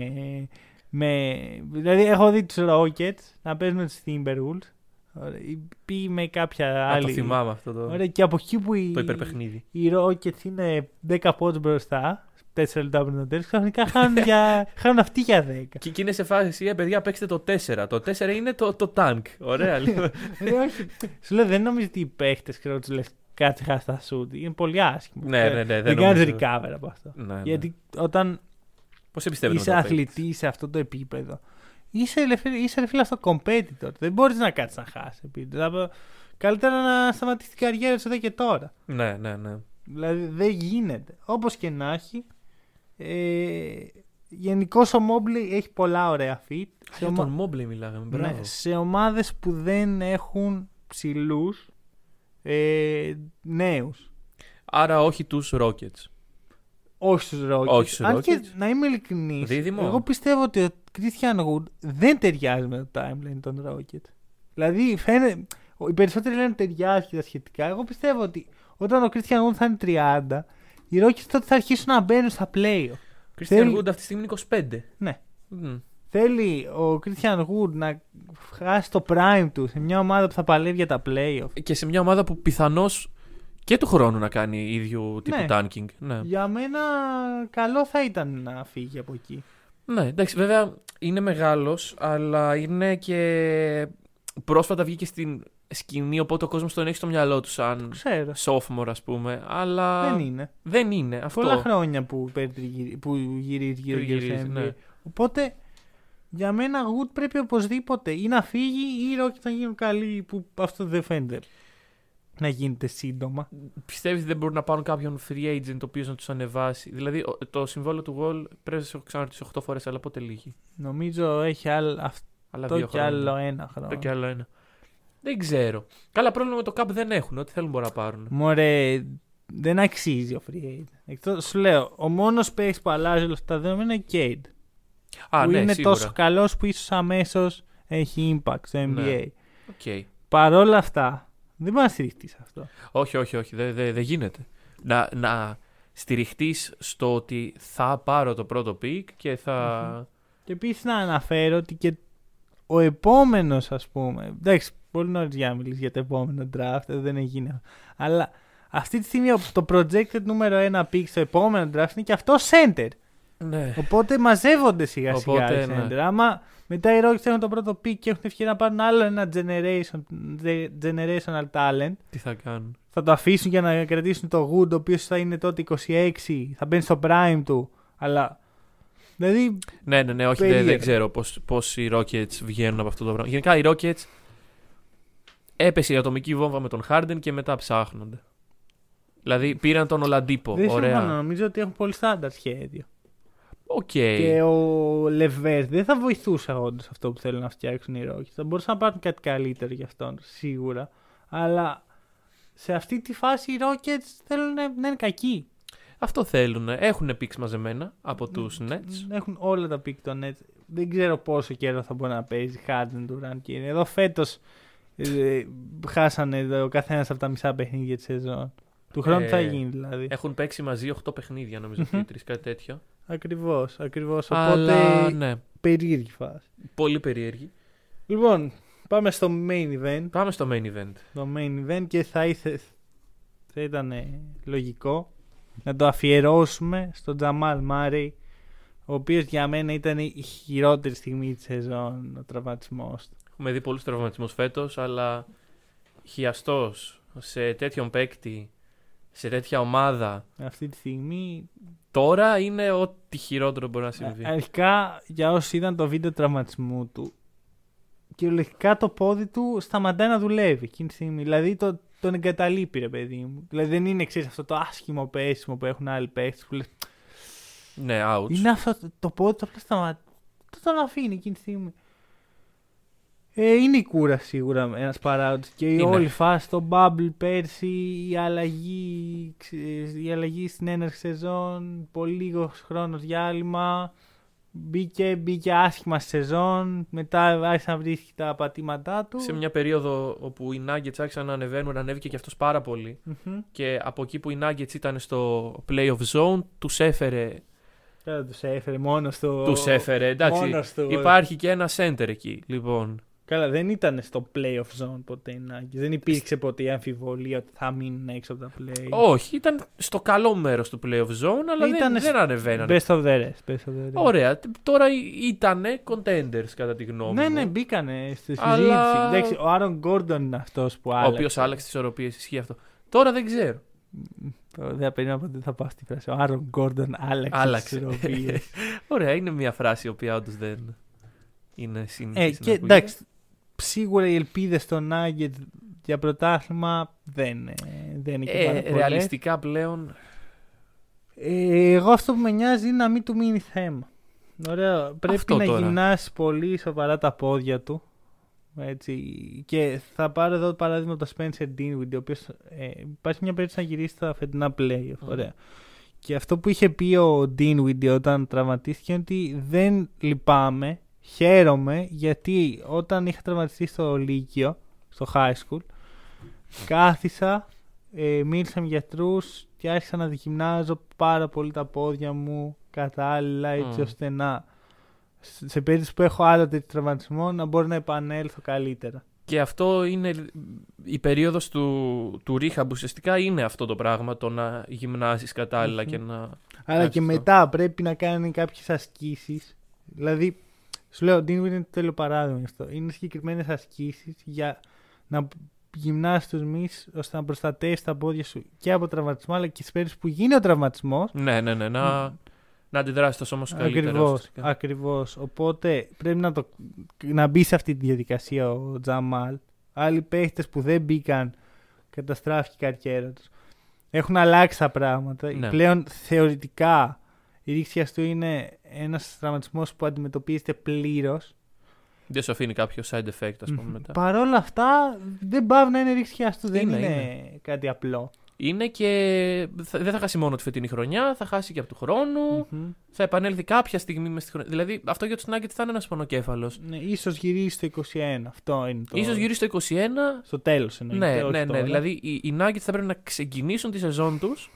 με. Δηλαδή, έχω δει τους Rockets να παίζουν με τους Timberwolves. Ωραία, ή- Ή με κάποια Α, άλλη. το θυμάμαι αυτό το, Ωραία, και από εκεί που οι, το υπερπαιχνίδι. οι Rockets είναι 10 πόντους μπροστά, 4 λεπτά πριν το τέλος, ξαφνικά χάνουν, για, χάνουν αυτοί για 10. Και, και είναι σε φάση, ε, παιδιά, παίξτε το 4. Το 4 είναι το, το tank. Ωραία, λοιπόν. Ρε, όχι. Σου λέω, δεν νομίζω ότι οι παίχτες ξέρω τους λες κάτσε χάσει τα σουτ. Είναι πολύ άσχημο. Ναι, ναι, ναι, δεν Δεν κάνεις νομίζω. recover από αυτό. ναι, ναι. Γιατί όταν Πώς εμπιστεύεται είσαι αθλητή σε αυτό το επίπεδο, είσαι, ελευθερή, είσαι ρε φίλε στο competitor. Δεν μπορείς να κάτσεις να χάσεις. Δηλαδή, καλύτερα να σταματήσεις την καριέρα σου εδώ και τώρα. Ναι, ναι, ναι. Δηλαδή δεν γίνεται. Όπως και να έχει. Ε, Γενικώς ο Mobley έχει πολλά ωραία fit. Σε, Για ομα- τον Mobley μιλάγαμε. Μπράβο. ναι, σε ομάδες που δεν έχουν ψηλούς ε, νέους. Άρα όχι τους Rockets. Όχι στους Rockets. Όχι στους Αν και Rockets. να είμαι ειλικρινής, Δίδυμο. εγώ πιστεύω ότι ο Christian Wood δεν ταιριάζει με το timeline των Rockets. Δηλαδή, φαίνεται, οι περισσότεροι λένε ότι ταιριάζει και τα σχετικά. Εγώ πιστεύω ότι όταν ο Christian Wood θα είναι 30, οι Rockets τότε θα αρχίσουν να μπαίνουν στα playoff. Christian Θέλει- Wood αυτή τη στιγμή είναι 25. Ναι. Μμ. Θέλει ο Christian Wood να χάσει το prime του σε μια ομάδα που θα παλεύει για τα playoff. Και σε μια ομάδα που πιθανώς και του χρόνου να κάνει ίδιου τύπου Ναι. tanking. Ναι. Για μένα καλό θα ήταν να φύγει από εκεί. ναι, εντάξει, βέβαια είναι μεγάλος, αλλά είναι και. Πρόσφατα βγήκε στην σκηνή, οπότε ο κόσμος τον έχει στο μυαλό του σαν Ξέρω. sophomore, ας πούμε. Αλλά Δεν είναι. δεν είναι αυτό. Πολλά χρόνια που, περιτριγυρι- που γυρίζει γύρω γύρω Γυρίζει, στο NBA. ναι. Οπότε για μένα Wood πρέπει οπωσδήποτε ή να φύγει ή οι Rockets να γίνουν καλοί που αυτό δεν φαίνεται να γίνεται σύντομα. Πιστεύεις δεν μπορούν να πάρουν κάποιον free agent ο οποίος να τους ανεβάσει; Δηλαδή ο- το συμβόλαιο του Wall πρέπει να σε έχω ξαναρωτήσει 8 φορές, αλλά πότε λύγει; Νομίζω έχει άλλο, Αλλά αυτό δύο και χρόνια. άλλο ένα χρόνο. Αυτό και άλλο ένα. Δεν ξέρω. Καλά, πρόβλημα με το cap δεν έχουν. Ό,τι θέλουν μπορούν να πάρουν. Μωρέ, δεν αξίζει ο free agent. Εκτός, σου λέω, ο μόνος παίκτης που αλλάζει όλα αυτά τα δεδομένα είναι ο Cade. Α, που ναι, είναι σίγουρα. τόσο καλός που ίσως αμέσως έχει impact στο NBA. Ναι. Οκ. Παρ' όλα αυτά, δεν μπορεί να στηριχτείς σε αυτό. Όχι, όχι, όχι. Δεν δεν- δεν γίνεται. Να, να στηριχτείς στο ότι θα πάρω το πρώτο pick και θα. Και επίσης να αναφέρω ότι και ο επόμενος, ας πούμε. Εντάξει, πολύ νωρίς για να μιλήσεις για το επόμενο draft, δεν έχει γίνει. αυτό. Αλλά αυτή τη στιγμή το projected νούμερο 1 pick στο επόμενο draft είναι και αυτό center. Ναι. Οπότε μαζεύονται σιγά σιγά Οπότε, οι ναι. center. Άμα μετά οι Rockets έχουν το πρώτο pick και έχουν ευκαιρία να πάρουν άλλο ένα generation, generational talent, Τι θα κάνουν; θα το αφήσουν για να κρατήσουν το Wood, ο οποίος θα είναι τότε 26, θα μπαίνει στο prime του. Αλλά. Δηλαδή, Ναι, ναι, ναι, όχι, δεν, Περίεργο. δεν ξέρω πώς, πώς οι Rockets βγαίνουν από αυτό το πράγμα. Γενικά οι Rockets έπεσε η ατομική βόμβα με τον Harden και μετά ψάχνονται. Δηλαδή πήραν τον Oladipo. δεν συμφωνώ. Ωραία. Νομίζω ότι έχουν πολύ στάνταρ σχέδιο. Οκ. Και ο LeVert δεν θα βοηθούσε όντως αυτό που θέλουν να φτιάξουν οι Rockets. Θα μπορούσαν να πάρουν κάτι καλύτερο για αυτόν, σίγουρα. Αλλά σε αυτή τη φάση οι Rockets θέλουν να είναι κακοί. Αυτό θέλουν. Έχουν picks μαζεμένα από Ναι, τους Nets. Έχουν όλα τα picks των Nets. Δεν ξέρω πόσο καιρό θα μπορεί να παίζει Harden, Durant και Εδώ φέτος ε, χάσανε ο καθένας από τα μισά παιχνίδια της σεζόν. Του χρόνου Ε, θα γίνει δηλαδή. Έχουν παίξει μαζί 8 παιχνίδια, νομίζω, Μμμ. και τρεις κάτι τέτοιο. Ακριβώς, ακριβώς. Οπότε Αλλά ναι, περίεργη φάση. πολύ περίεργη. Λοιπόν, πάμε στο main event. Πάμε στο main event. Το main event και θα, ήθε, θα ήταν λογικό να το αφιερώσουμε στον Τζαμάλ Μάρι ο οποίος για μένα ήταν η χειρότερη στιγμή της σεζόν ο τραυματισμός του. Έχουμε δει πολλούς τραυματισμούς φέτος, αλλά χιαστός σε τέτοιον παίκτη, σε τέτοια ομάδα, Αυτή τη στιγμή τώρα είναι ό,τι χειρότερο μπορεί να συμβεί. α- αρχικά για όσοι είδαν το βίντεο τραυματισμού του κυριολεκτικά το πόδι του σταματάει να δουλεύει εκείνη τη στιγμή. Δηλαδή το, τον εγκαταλείπει ρε παιδί μου. Δηλαδή δεν είναι εξής αυτό το άσχημο πέσιμο που έχουν άλλοι παίχτες που λες ναι, ouch. Είναι αυτό το, το πόδι του απλά σταματά. Το τον αφήνει εκείνη τη στιγμή. Ε, είναι η κούραση σίγουρα ένας παράγοντας. Και η Είναι. όλη φάση, το bubble πέρσι, η αλλαγή, ξε- η αλλαγή στην έναρξη σεζόν, πολύ λίγος χρόνος διάλειμμα. Μπήκε, μπήκε άσχημα στη σεζόν. Μετά άρχισε να βρίσκει τα πατήματά του. Σε μια περίοδο όπου οι Nuggets άρχισαν να ανεβαίνουν, ανέβηκε και αυτός πάρα πολύ. Μμμ. Και από εκεί που οι Nuggets ήταν στο play of zone, τους έφερε. Καλά, τους έφερε μόνος του. Τους έφερε. Εντάξει, μόνος του. υπάρχει και ένα center εκεί. Λοιπόν, Καλά, δεν ήταν στο playoff zone ποτέ οι Nuggets. Δεν υπήρξε ποτέ η αμφιβολία ότι θα μείνουν έξω από τα play. όχι, ήταν στο καλό μέρος του play of zone, αλλά Ήταν δεν, σ- δεν ανεβαίνανε. Best of the rest. Best of the rest. Ωραία. Τώρα ήταν contenders κατά τη γνώμη Ναι, μου. ναι, μπήκανε στη συζήτηση. Αλλά- Εντάξει, ο Άρον Γκόρντον είναι αυτός που Ο άλλαξε. οποίος άλλαξε τις ισορροπίες, ισχύει αυτό. Τώρα δεν ξέρω. Το- Δεν περίμενα ποτέ θα πάω στη φράση. Ο Άρον Γκόρντον άλλαξε. Άλλαξε. τις ισορροπίες. Ωραία, είναι μια φράση η οποία όντως δεν είναι συνήθι. ε, και εντάξει, σίγουρα οι ελπίδες στο Nugget για πρωτάθλημα δεν, ε, δεν είναι και πάρα Ε, πολλές. ρεαλιστικά πλέον. Ε, εγώ αυτό που με νοιάζει είναι να μην του μείνει θέμα. Ωραία, πρέπει Αυτό να τώρα. γυμνάσει πολύ σοβαρά τα πόδια του. Έτσι. Και θα πάρω εδώ το παράδειγμα από τον Spencer Dinwiddie, ο οποίος, ε, υπάρχει μια περίπτωση να γυρίσει στα φετινά playoff. Μμμ. Ωραία. Και αυτό που είχε πει ο Dinwiddie όταν τραυματίστηκε είναι ότι δεν λυπάμαι, χαίρομαι, γιατί όταν είχα τραυματιστεί στο Λύκειο, στο high school, κάθισα, ε, μίλησα με γιατρούς και άρχισα να δοκιμάζω πάρα πολύ τα πόδια μου κατάλληλα έτσι Μμ. ώστε να σε σε περίπτωση που έχω άλλο τέτοιο τραυματισμό να μπορώ να επανέλθω καλύτερα. Και αυτό είναι η περίοδος του, του rehab ουσιαστικά είναι αυτό το πράγμα, το να γυμνάσεις κατάλληλα Μμμ. και να... Αλλά Εντάξει, και αυτό. μετά πρέπει να κάνει κάποιες ασκήσεις. Δηλαδή, σου λέω, ο Ντίνγκ είναι το τέλειο παράδειγμα γι' αυτό. Είναι συγκεκριμένες ασκήσεις για να γυμνάσει τους μυς ώστε να προστατεύσει τα πόδια σου και από τραυματισμό, αλλά και σε περίπτωση που γίνει ο τραυματισμός. Ναι, ναι, ναι, να, να αντιδράσεις το σώμα σου καλύτερα. Ακριβώς. ουσιαστικά. Ακριβώς. Οπότε πρέπει να, το, να μπει σε αυτή τη διαδικασία ο Τζαμάλ. Άλλοι παίχτες που δεν μπήκαν, καταστράφηκε η καριέρα τους. Έχουν αλλάξει τα πράγματα. Ναι. Πλέον θεωρητικά η ρήξη του είναι ένας τραυματισμός που αντιμετωπίζεται πλήρως. Δεν σου αφήνει κάποιο side effect, ας πούμε, μετά. Παρ' όλα αυτά δεν πάβει να είναι ρήξη του. Δεν Είναι, είναι, κάτι απλό. Είναι και θα- δεν θα χάσει μόνο τη φετινή χρονιά, θα χάσει και από του χρόνου. Μμμ. Θα επανέλθει κάποια στιγμή μες στη χρονιά. Δηλαδή αυτό για τους Nuggets θα είναι ένας πονοκέφαλος. Ναι, ίσως γυρίσει στο 21. Αυτό είναι το. σω γυρίσει στο 21. Στο τέλος εννοείται. Ναι, όχι ναι, ναι. τώρα. Δηλαδή οι, οι Nuggets θα πρέπει να ξεκινήσουν τη σεζόν τους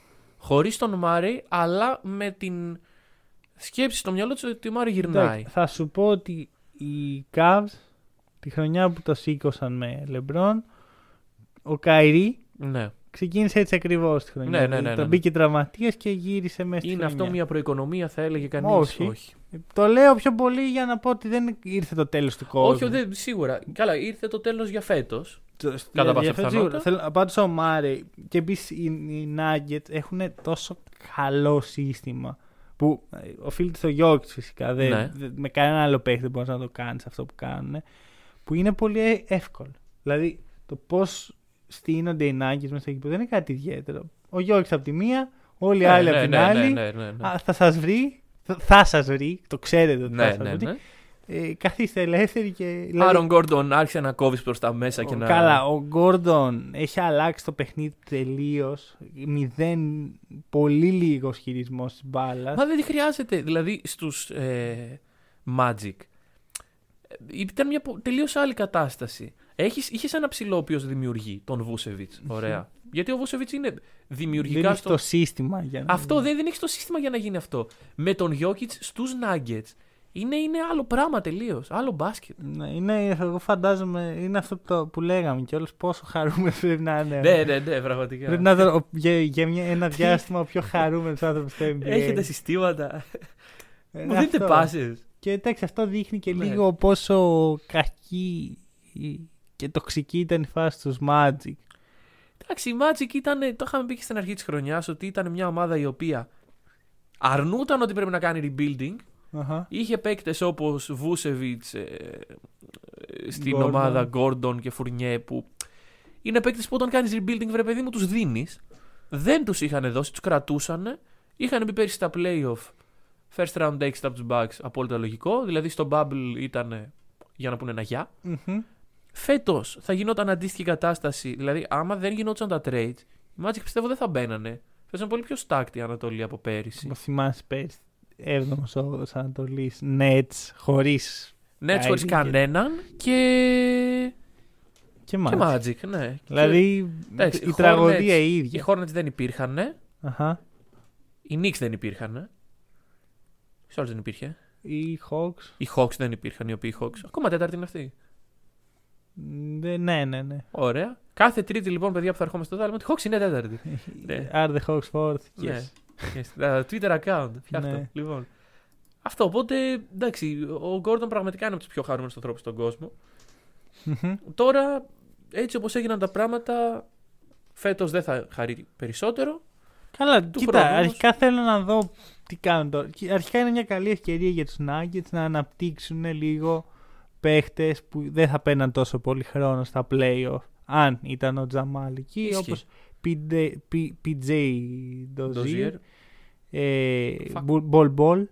χωρίς τον Μάρι, αλλά με την σκέψη στο μυαλό του ότι ο Μάρι γυρνάει. Εντάξει, θα σου πω ότι οι Cavs τη χρονιά που το σήκωσαν με LeBron, ο Καϊρή Ναι. Ξεκίνησε έτσι ακριβώς τη χρονιά. Ναι, ναι, ναι, Δηλαδή, ναι, Το ναι. μπήκε τραυματίας και γύρισε μέσα στη Είναι αυτό χρονιά. μια προοικονομία, θα έλεγε κανείς. Όχι. Το λέω πιο πολύ για να πω ότι δεν ήρθε το τέλος του κόσμου. Όχι, δεν, σίγουρα. Καλά, ήρθε το τέλος για φέτος. Το- Κατά πάσα για αυτό πιθανότητα. σίγουρα. Θέλω- Πάντως ο Μάρεϊ και επίσης οι, οι Nuggets έχουν τόσο καλό σύστημα που ε, οφείλεται στο Γιώργης φυσικά. Δεν, Ναι. δεν- με κανένα άλλο παίχτη δεν μπορείς να το κάνεις αυτό που κάνουν. Που είναι πολύ ε- εύκολο. Δηλαδή το πώς στείνονται οι Nuggets μέσα εκεί που δεν είναι κάτι ιδιαίτερο. Ο Γιώργης από τη μία, όλοι οι άλλοι από την άλλη. Ναι, ναι, ναι, ναι. Α, θα σας βρει. Θα, θα σας βρει. Το ξέρετε ότι θα ναι, σας ναι, βρει. ναι. ε, καθίστε ελεύθεροι και. δηλαδή, Άρον Γκόρντον άρχισε να κόβεις προς τα μέσα και ο- να. Καλά, ο Γκόρντον έχει αλλάξει το παιχνίδι τελείως. Μηδέν, πολύ λίγος χειρισμός της μπάλας. Μα δεν τη χρειάζεται. Δηλαδή στους ε, Magic ε, ήταν μια τελείως άλλη κατάσταση. Έχεις, είχες ένα ψηλό ο οποίος δημιουργεί, τον Βούσεβιτς. Ωραία. Γιατί ο Βούσεβιτς είναι Δεν δημιουργικά έχει στο. το σύστημα για να. Αυτό δεν, δεν έχει το σύστημα για να γίνει αυτό. Με τον Jokic στους Nuggets είναι, είναι άλλο πράγμα τελείως. Άλλο μπάσκετ. Ναι, είναι, εγώ φαντάζομαι, είναι αυτό που, το, που λέγαμε κιόλας. Πόσο χαρούμενο πρέπει να είναι. Ναι, ναι, ναι, πραγματικά. Πρέπει να είναι ο- για, για μια, ένα διάστημα ο πιο χαρούμενος άνθρωπος στο NBA. Έχετε συστήματα. Ε, Μου δίνετε αυτό. πάσες. Και εντάξει, αυτό δείχνει και Ναι. λίγο πόσο κακή η- και τοξική ήταν η φάση τους Magic. Εντάξει, η Magic ήταν, το είχαμε πει και στην αρχή της χρονιάς, ότι ήταν μια ομάδα η οποία αρνούταν ότι πρέπει να κάνει rebuilding. Αχα. Είχε παίκτες όπως Βούσεβιτ στην Gordon. ομάδα Gordon και Φουρνιέ που είναι παίκτες που όταν κάνεις rebuilding, βρε παιδί μου, τους δίνεις. Δεν τους είχαν δώσει, τους κρατούσαν. Είχαν μπει πέρυσι στα playoff. First round exit από τους Bucks, απόλυτα λογικό. Δηλαδή στο bubble ήταν για να πούνε ένα γεια. Μμμ. Φέτος θα γινόταν αντίστοιχη κατάσταση. Δηλαδή, άμα δεν γινόταν τα trades, οι Magic πιστεύω δεν θα μπαίνανε. Θα ήταν πολύ πιο stacked η Ανατολή από πέρυσι. Μου θυμάσαι πέρυσι 7ο-8ο Ανατολής Nets χωρίς. Nets χωρίς Kyrie. κανέναν και. Και και Magic. Magic, ναι. Δηλαδή Εντάξει, η οι τραγωδία Hornets- η Οι ίδια. Hornets δεν υπήρχαν. Αχα. Οι Knicks δεν υπήρχαν. Ποιο άλλο δεν υπήρχε. Οι Hawks. Οι Hawks δεν υπήρχαν, οι οποίοι Hawks. Ακόμα τέταρτη είναι αυτή. Μ, δεν- Ναι, ναι, ναι. Ωραία. Κάθε τρίτη λοιπόν, παιδιά που θα ερχόμαστε εδώ, λέμε ότι οι Hawks είναι τέταρτη. Ναι. Are the Hawks fourth? Ναι. Yes. Yes. Τα Twitter account. Φτιάχτω. Ναι. Λοιπόν. Αυτό. Οπότε εντάξει, ο Gordon πραγματικά είναι από τους πιο χαρούμενους ανθρώπους στον κόσμο. Μμμ. Τώρα, έτσι όπως έγιναν τα πράγματα, φέτος δεν θα χαρεί περισσότερο. Καλά, Του κοίτα, χρόνου όμως. αρχικά θέλω να δω τι κάνουν τώρα. Και Αρχικά είναι μια καλή ευκαιρία για τους Nuggets να αναπτύξουν λίγο παίχτες που δεν θα παίρναν τόσο πολύ χρόνο στα playoff αν ήταν ο Τζαμάλ εκεί, Ισχύει. όπως PJ PJ Dozier, Dozier. ε, Fuck. Bol Bol Bol,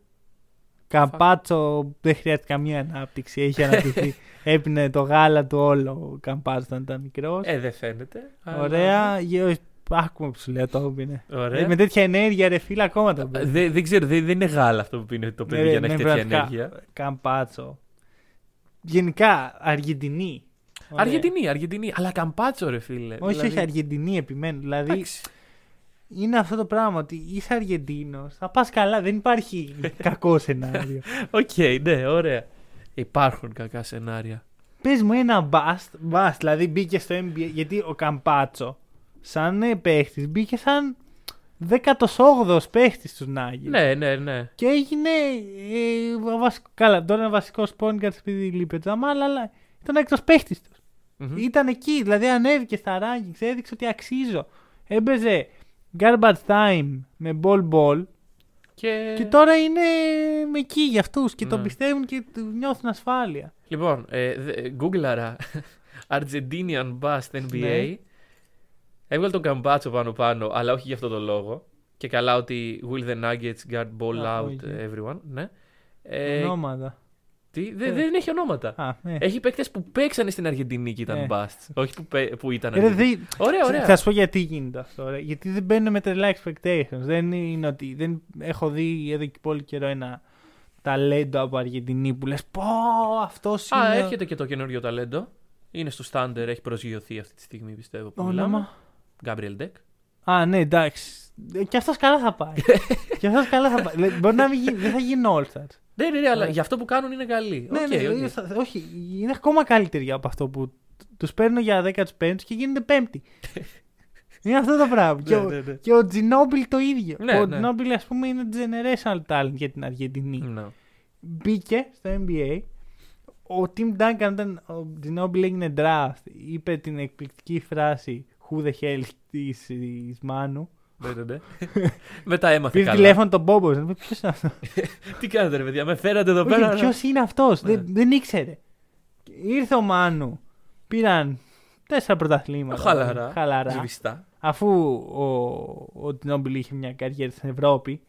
Καμπάτσο δεν χρειάζεται καμία ανάπτυξη, έχει αναπτυχθεί. Έπινε το γάλα του όλο ο Καμπάτσος όταν ήταν μικρός. Ε, δεν φαίνεται. αλλά- Ωραία, γε- άκουμε που σου λέω το έπινε. Ωραία. Ε, με τέτοια ενέργεια, ρε φίλε, ακόμα τα παίρνει. Δεν, δεν ξέρω, δεν, δεν είναι γάλα αυτό που πίνει το παιδί Ναι, για να ναι, έχει τέτοια πραγματικά. ενέργεια. Καμπάτσο. Γενικά, Αργεντινή. Ωραία. Αργεντινή, Αργεντινή. Αλλά καμπάτσο, ρε φίλε. Όχι, Δηλαδή, όχι, Αργεντινή επιμένω. Δηλαδή, εντάξει. είναι αυτό το πράγμα ότι είσαι Αργεντίνος, θα πας καλά. Δεν υπάρχει κακό σενάριο. Οκ, ναι, ωραία. Υπάρχουν κακά σενάρια. Πες μου ένα bust, bust, δηλαδή μπήκε στο NBA. Γιατί ο Καμπάτσο, σαν παίχτης, μπήκε σαν 18ο παίχτης στους Nuggets. Ναι, ναι, ναι. Και έγινε. Ε, βασικό, καλά, τώρα είναι βασικός point guard επειδή λείπει ο Τζαμάλ, αλλά ήταν έκτος παίχτης τους. Μμμ. Ήταν εκεί, δηλαδή ανέβηκε στα rankings, έδειξε ότι αξίζω. Έμπαιζε garbage time με ball ball Και... και τώρα είναι με εκεί για αυτούς και τον Ναι. πιστεύουν και του νιώθουν ασφάλεια. Λοιπόν, ε, δε- γκούγκλαρα Argentinian Bust NBA. Ναι. Έβγαλε τον καμπάτσο πάνω πάνω, αλλά όχι για αυτό το λόγο. Και καλά ότι will the Nuggets guard ball Α, out όχι. everyone. Ναι. Ε, Ονόματα. τι, δε- Ε. δεν έχει ονόματα. Α, ναι. Έχει παίκτες που παίξανε στην Αργεντινή και ήταν Ε. busts. Όχι που, παί- που ήταν. Ε, ρε, Αργεντινοί. δι- Ωραία, ωραία. Θα σου πω γιατί γίνεται αυτό. Ρε. Γιατί δεν μπαίνουν με τρελά expectations. Δεν είναι ότι. Δεν έχω δει εδώ και πολύ καιρό ένα ταλέντο από Αργεντινή που λες Πω, αυτός είναι. Α, έρχεται και το καινούριο ταλέντο. Είναι στο Standard, έχει προσγειωθεί αυτή τη στιγμή πιστεύω. που μιλάμε. Όνομα. Gabriel Deck. Α, ναι, εντάξει. Ε, Και αυτός καλά θα πάει. και αυτός καλά θα πάει. Δηλαδή, Μπορεί να μην γίνει, δεν θα γίνει All Stars. Ναι, ναι, ναι, αλλά Ναι. για αυτό που κάνουν είναι καλοί. ναι, Οκ, ναι, οκ. είναι θα- όχι, είναι ακόμα καλύτεροι από αυτό που τους παίρνω για 15 και γίνονται πέμπτη. είναι αυτό το πράγμα. και, Ναι, ο, ναι, ναι. και ο Τζινόμπιλι το ίδιο. Ναι, ο ναι. Τζινόμπιλι, ας πούμε, είναι generational talent για την Αργεντινή. Ναι. Μπήκε στο NBA. Ο Tim Duncan, όταν ο Τζινόμπιλι έγινε draft, είπε την εκπληκτική φράση Who the hell is, is Manu. Ναι, ναι, ναι. Μετά έμαθε Πήρε καλά. τηλέφωνο τον Μπόμπο. Ποιος είναι αυτό. Τι κάνετε ρε παιδιά, με φέρατε εδώ πέρα. Ποιος είναι αυτός; Ναι. Δεν, δεν ήξερε. Και Ήρθε ο Μάνου. Πήραν τέσσερα πρωταθλήματα. Χαλαρά. Χαλαρά. Σβηστά. Αφού ο, ο Τζινόμπιλ είχε μια καριέρα στην Ευρώπη.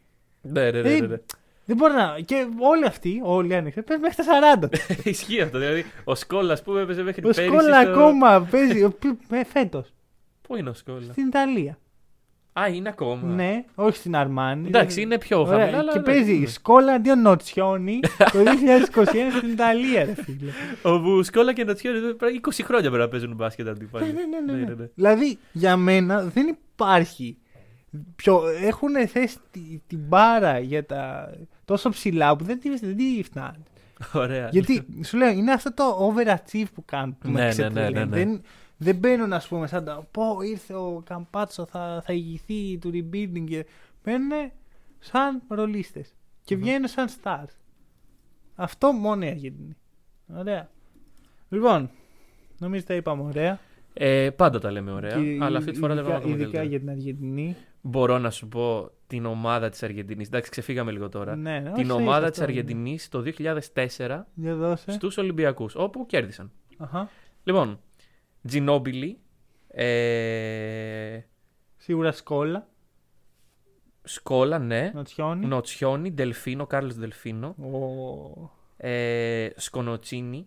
Ναι, ναι, ναι, ναι, ναι. Δεν μπορεί να. Και όλοι αυτοί, όλοι οι άνοιξε, παίζουν μέχρι τα 40. Ισχύει αυτό. Δηλαδή, ο Σκόλα, ας πούμε, έπαιζε μέχρι Ο πέρυσι. Σκόλα στο- ακόμα παίζει φέτος Πού είναι ο Σκόλα; στην Ιταλία. Α, είναι ακόμα. Ναι, όχι στην Αρμάνη. Εντάξει, Δεν- είναι πιο Ωραία, χαμηλά. αλλά Και ναι, παίζει ναι. σκόλα αντίον Νοτσιόνι το 2021 στην Ιταλία, ρε φίλε. Όπου Σκόλα και Νατσιόνι εδώ πέρα 20 χρόνια πρέπει να παίζουν μπάσκετ αντίπαλοι. Ναι, ναι, ναι, Ναι, ναι. ναι, ναι. Δηλαδή, για μένα δεν υπάρχει. Πιο... Έχουν θέσει τη- την μπάρα για τα τόσο ψηλά που δεν τη, δεν τη φτάνει. Ωραία. Γιατί σου λέω, είναι αυτό το overachieve που κάνουν. Που Ναι, με ναι, ξετρελαίνει. ναι, ναι, ναι. Δεν, δεν μπαίνουν, ας πούμε, σαν τα. Πω, ήρθε ο Καμπάτσο, θα, θα ηγηθεί του rebuilding. Και... Μπαίνουν σαν ρολίστες. Και βγαίνουν σαν stars. Αυτό μόνο η Αργεντινή. Ωραία. Λοιπόν, νομίζω τα είπαμε ωραία. Ε, πάντα τα λέμε ωραία. Και αλλά αυτή τη φορά δεν ειδικά, πάμε ακόμα ειδικά καλύτερα. για την Αργεντινή. Μπορώ να σου πω την ομάδα της Αργεντινής. Εντάξει, ξεφύγαμε λίγο τώρα. Ναι, ναι, την όχι, ομάδα αυτό της είναι. Αργεντινής το 2004 Για δώσε. στους Ολυμπιακούς, όπου κέρδισαν. Αχα. Λοιπόν, Τζινόμπιλι, ε, Σίγουρα σκόλα. Σκόλα, ναι. Νοτσιόνι. Νοτσιόνι, Ντελφίνο, Κάρλος Ντελφίνο, Ο, ε, Σκονοτσίνι,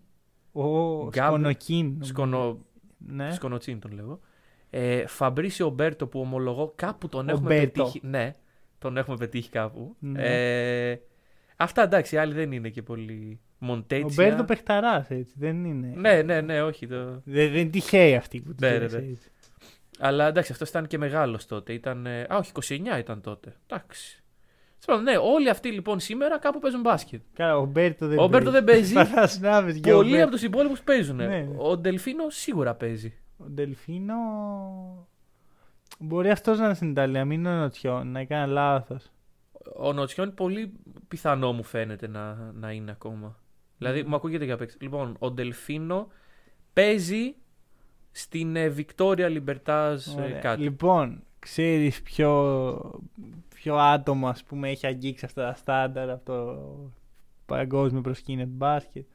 ο Γκάμπ- Σκονοκίν. Σκονο, Ναι. Σκονοτσίνι τον λέγω. Ε, Φαμπρίσιο Μπέρτο που ομολογώ κάπου τον Ο έχουμε Μπέρτο. πετύχει. Ναι, τον έχουμε πετύχει κάπου. Ναι. Ε, αυτά εντάξει, οι άλλοι δεν είναι και πολύ. Ο Μοντέτσια. Μπέρντο παιχταρά, έτσι. Δεν είναι. Ναι, ναι, ναι, όχι. Το... Δεν, δεν είναι τυχαίοι αυτοί που του Ναι, ναι, ναι, ναι. έτσι. Αλλά εντάξει, αυτός ήταν και μεγάλος τότε. Ήταν, ε, α, όχι, 29 ήταν τότε. Εντάξει. Τέλος πάντων, Ναι, όλοι αυτοί λοιπόν σήμερα κάπου παίζουν μπάσκετ. Καλά, ο Μπέρτο δεν Ο Μπέρτο δεν παίζει. Φαντάσου να βρεις και ο Πολλοί Μπέρτο. από τους υπόλοιπους παίζουν. Ναι, ναι. Ο Ντελφίνο σίγουρα παίζει. Ο Ντελφίνο. Μπορεί αυτός να είναι στην Ιταλία, μην είναι ο Νοτσιόν, να έκανε λάθος. Ο Νοτσιόν πολύ πιθανό μου φαίνεται να, να είναι ακόμα. Δηλαδή, μου ακούγεται για παίξει. Λοιπόν, ο Ντελφίνο παίζει στην ε, Βικτόρια Λιμπερτάζ ε, κάτι. Λοιπόν, ξέρεις ποιο, ποιο άτομο ας πούμε έχει αγγίξει αυτά τα στάνταρ από το παγκόσμιο προσκήνιο του μπάσκετ.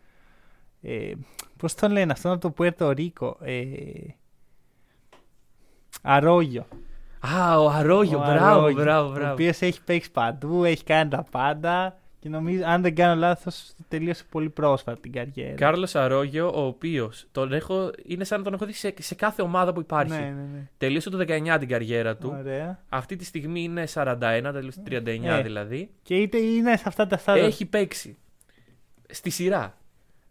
Ε, Πώς το λένε, αυτό είναι από το Πουέρτο Ρίκο. Ε, Αρόγιο. Α, ο Αρόγιο, Ο μπράβο, Αρόγιο, μπράβο, Ο μπράβο. οποίος έχει παίξει παντού, έχει κάνει τα πάντα και νομίζω, αν δεν κάνω λάθος, τελείωσε πολύ πρόσφατα την καριέρα. Κάρλος Αρόγιο, ο οποίος τον έχω, είναι σαν να τον έχω δει σε, σε κάθε ομάδα που υπάρχει. Ναι, ναι, ναι. Τελείωσε το 19 την καριέρα του. Ωραία. Αυτή τη στιγμή είναι 41, τελείωσε το 39 Ε. δηλαδή. Και είτε είναι σε αυτά τα στάδια. Έχει παίξει στη σειρά.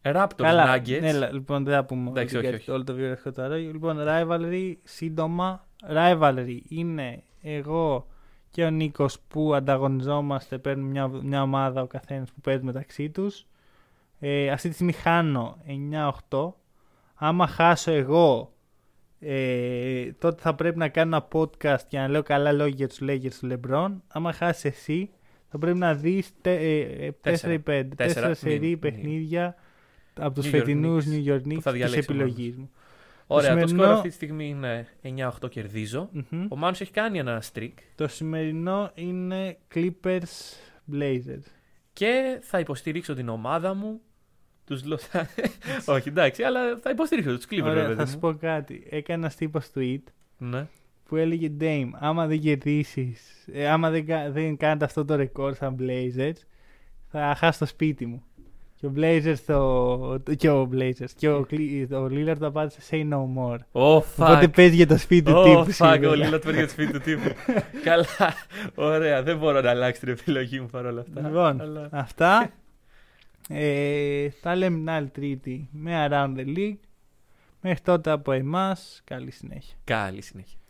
Raptors Καλά, Nuggets. ναι, λα- λοιπόν, δεν θα πούμε Εντάξει, όλη την όχι, καρ- όλο το βιογραφικό τώρα. Λοιπόν, rivalry, σύντομα. Rivalry είναι εγώ και ο Νίκος που ανταγωνιζόμαστε, παίρνουμε μια, μια ομάδα ο καθένας που παίζει μεταξύ τους. Ε, αυτή τη στιγμή χάνω 9-8. Άμα χάσω εγώ, ε, τότε θα πρέπει να κάνω ένα podcast για να λέω καλά λόγια για τους Lakers του LeBron. Άμα χάσει εσύ, θα πρέπει να δεις 4 ή 5. Τέσσερα. 4 Τέσσερα. σερή Μη- παιχνίδια από τους New York φετινούς Knicks, New York που Knicks θα της διαλέξει ο επιλογής μου. Ωραία, το, σημερινό- σκορ αυτή τη στιγμή είναι 9-8 κερδίζω. Μμμ. Ο Μάνος έχει κάνει ένα streak Το σημερινό είναι Clippers Blazers. και θα υποστηρίξω την ομάδα μου. Τους Los Όχι, εντάξει, αλλά θα υποστηρίξω τους Clippers, Ωραία, ρε θα παιδί σου μου. πω κάτι. Έκανα ένας τύπος tweet Ναι. που έλεγε Dame, άμα δεν κερδίσεις, ε, άμα δεν, κα- δεν κάνετε αυτό το ρεκόρ σαν Blazers, θα χάσω το σπίτι μου. Και ο Blazers το, το- και ο Blazers και ο, Cle- ο Lillard το απάντησε say no more. Oh, Οπότε fuck. παίζει για το σπίτι του Oh, τύπου fuck, σήμερα. ο Λίλατ παίρνει για το σπίτι του τύπου. Καλά, ωραία, δεν μπορώ να αλλάξει την επιλογή μου παρόλα αυτά. Λοιπόν, Αλλά- αυτά. Ε, τα λέμε την άλλη τρίτη με Around the League. Μέχρι τότε από εμάς, καλή συνέχεια. Καλή συνέχεια.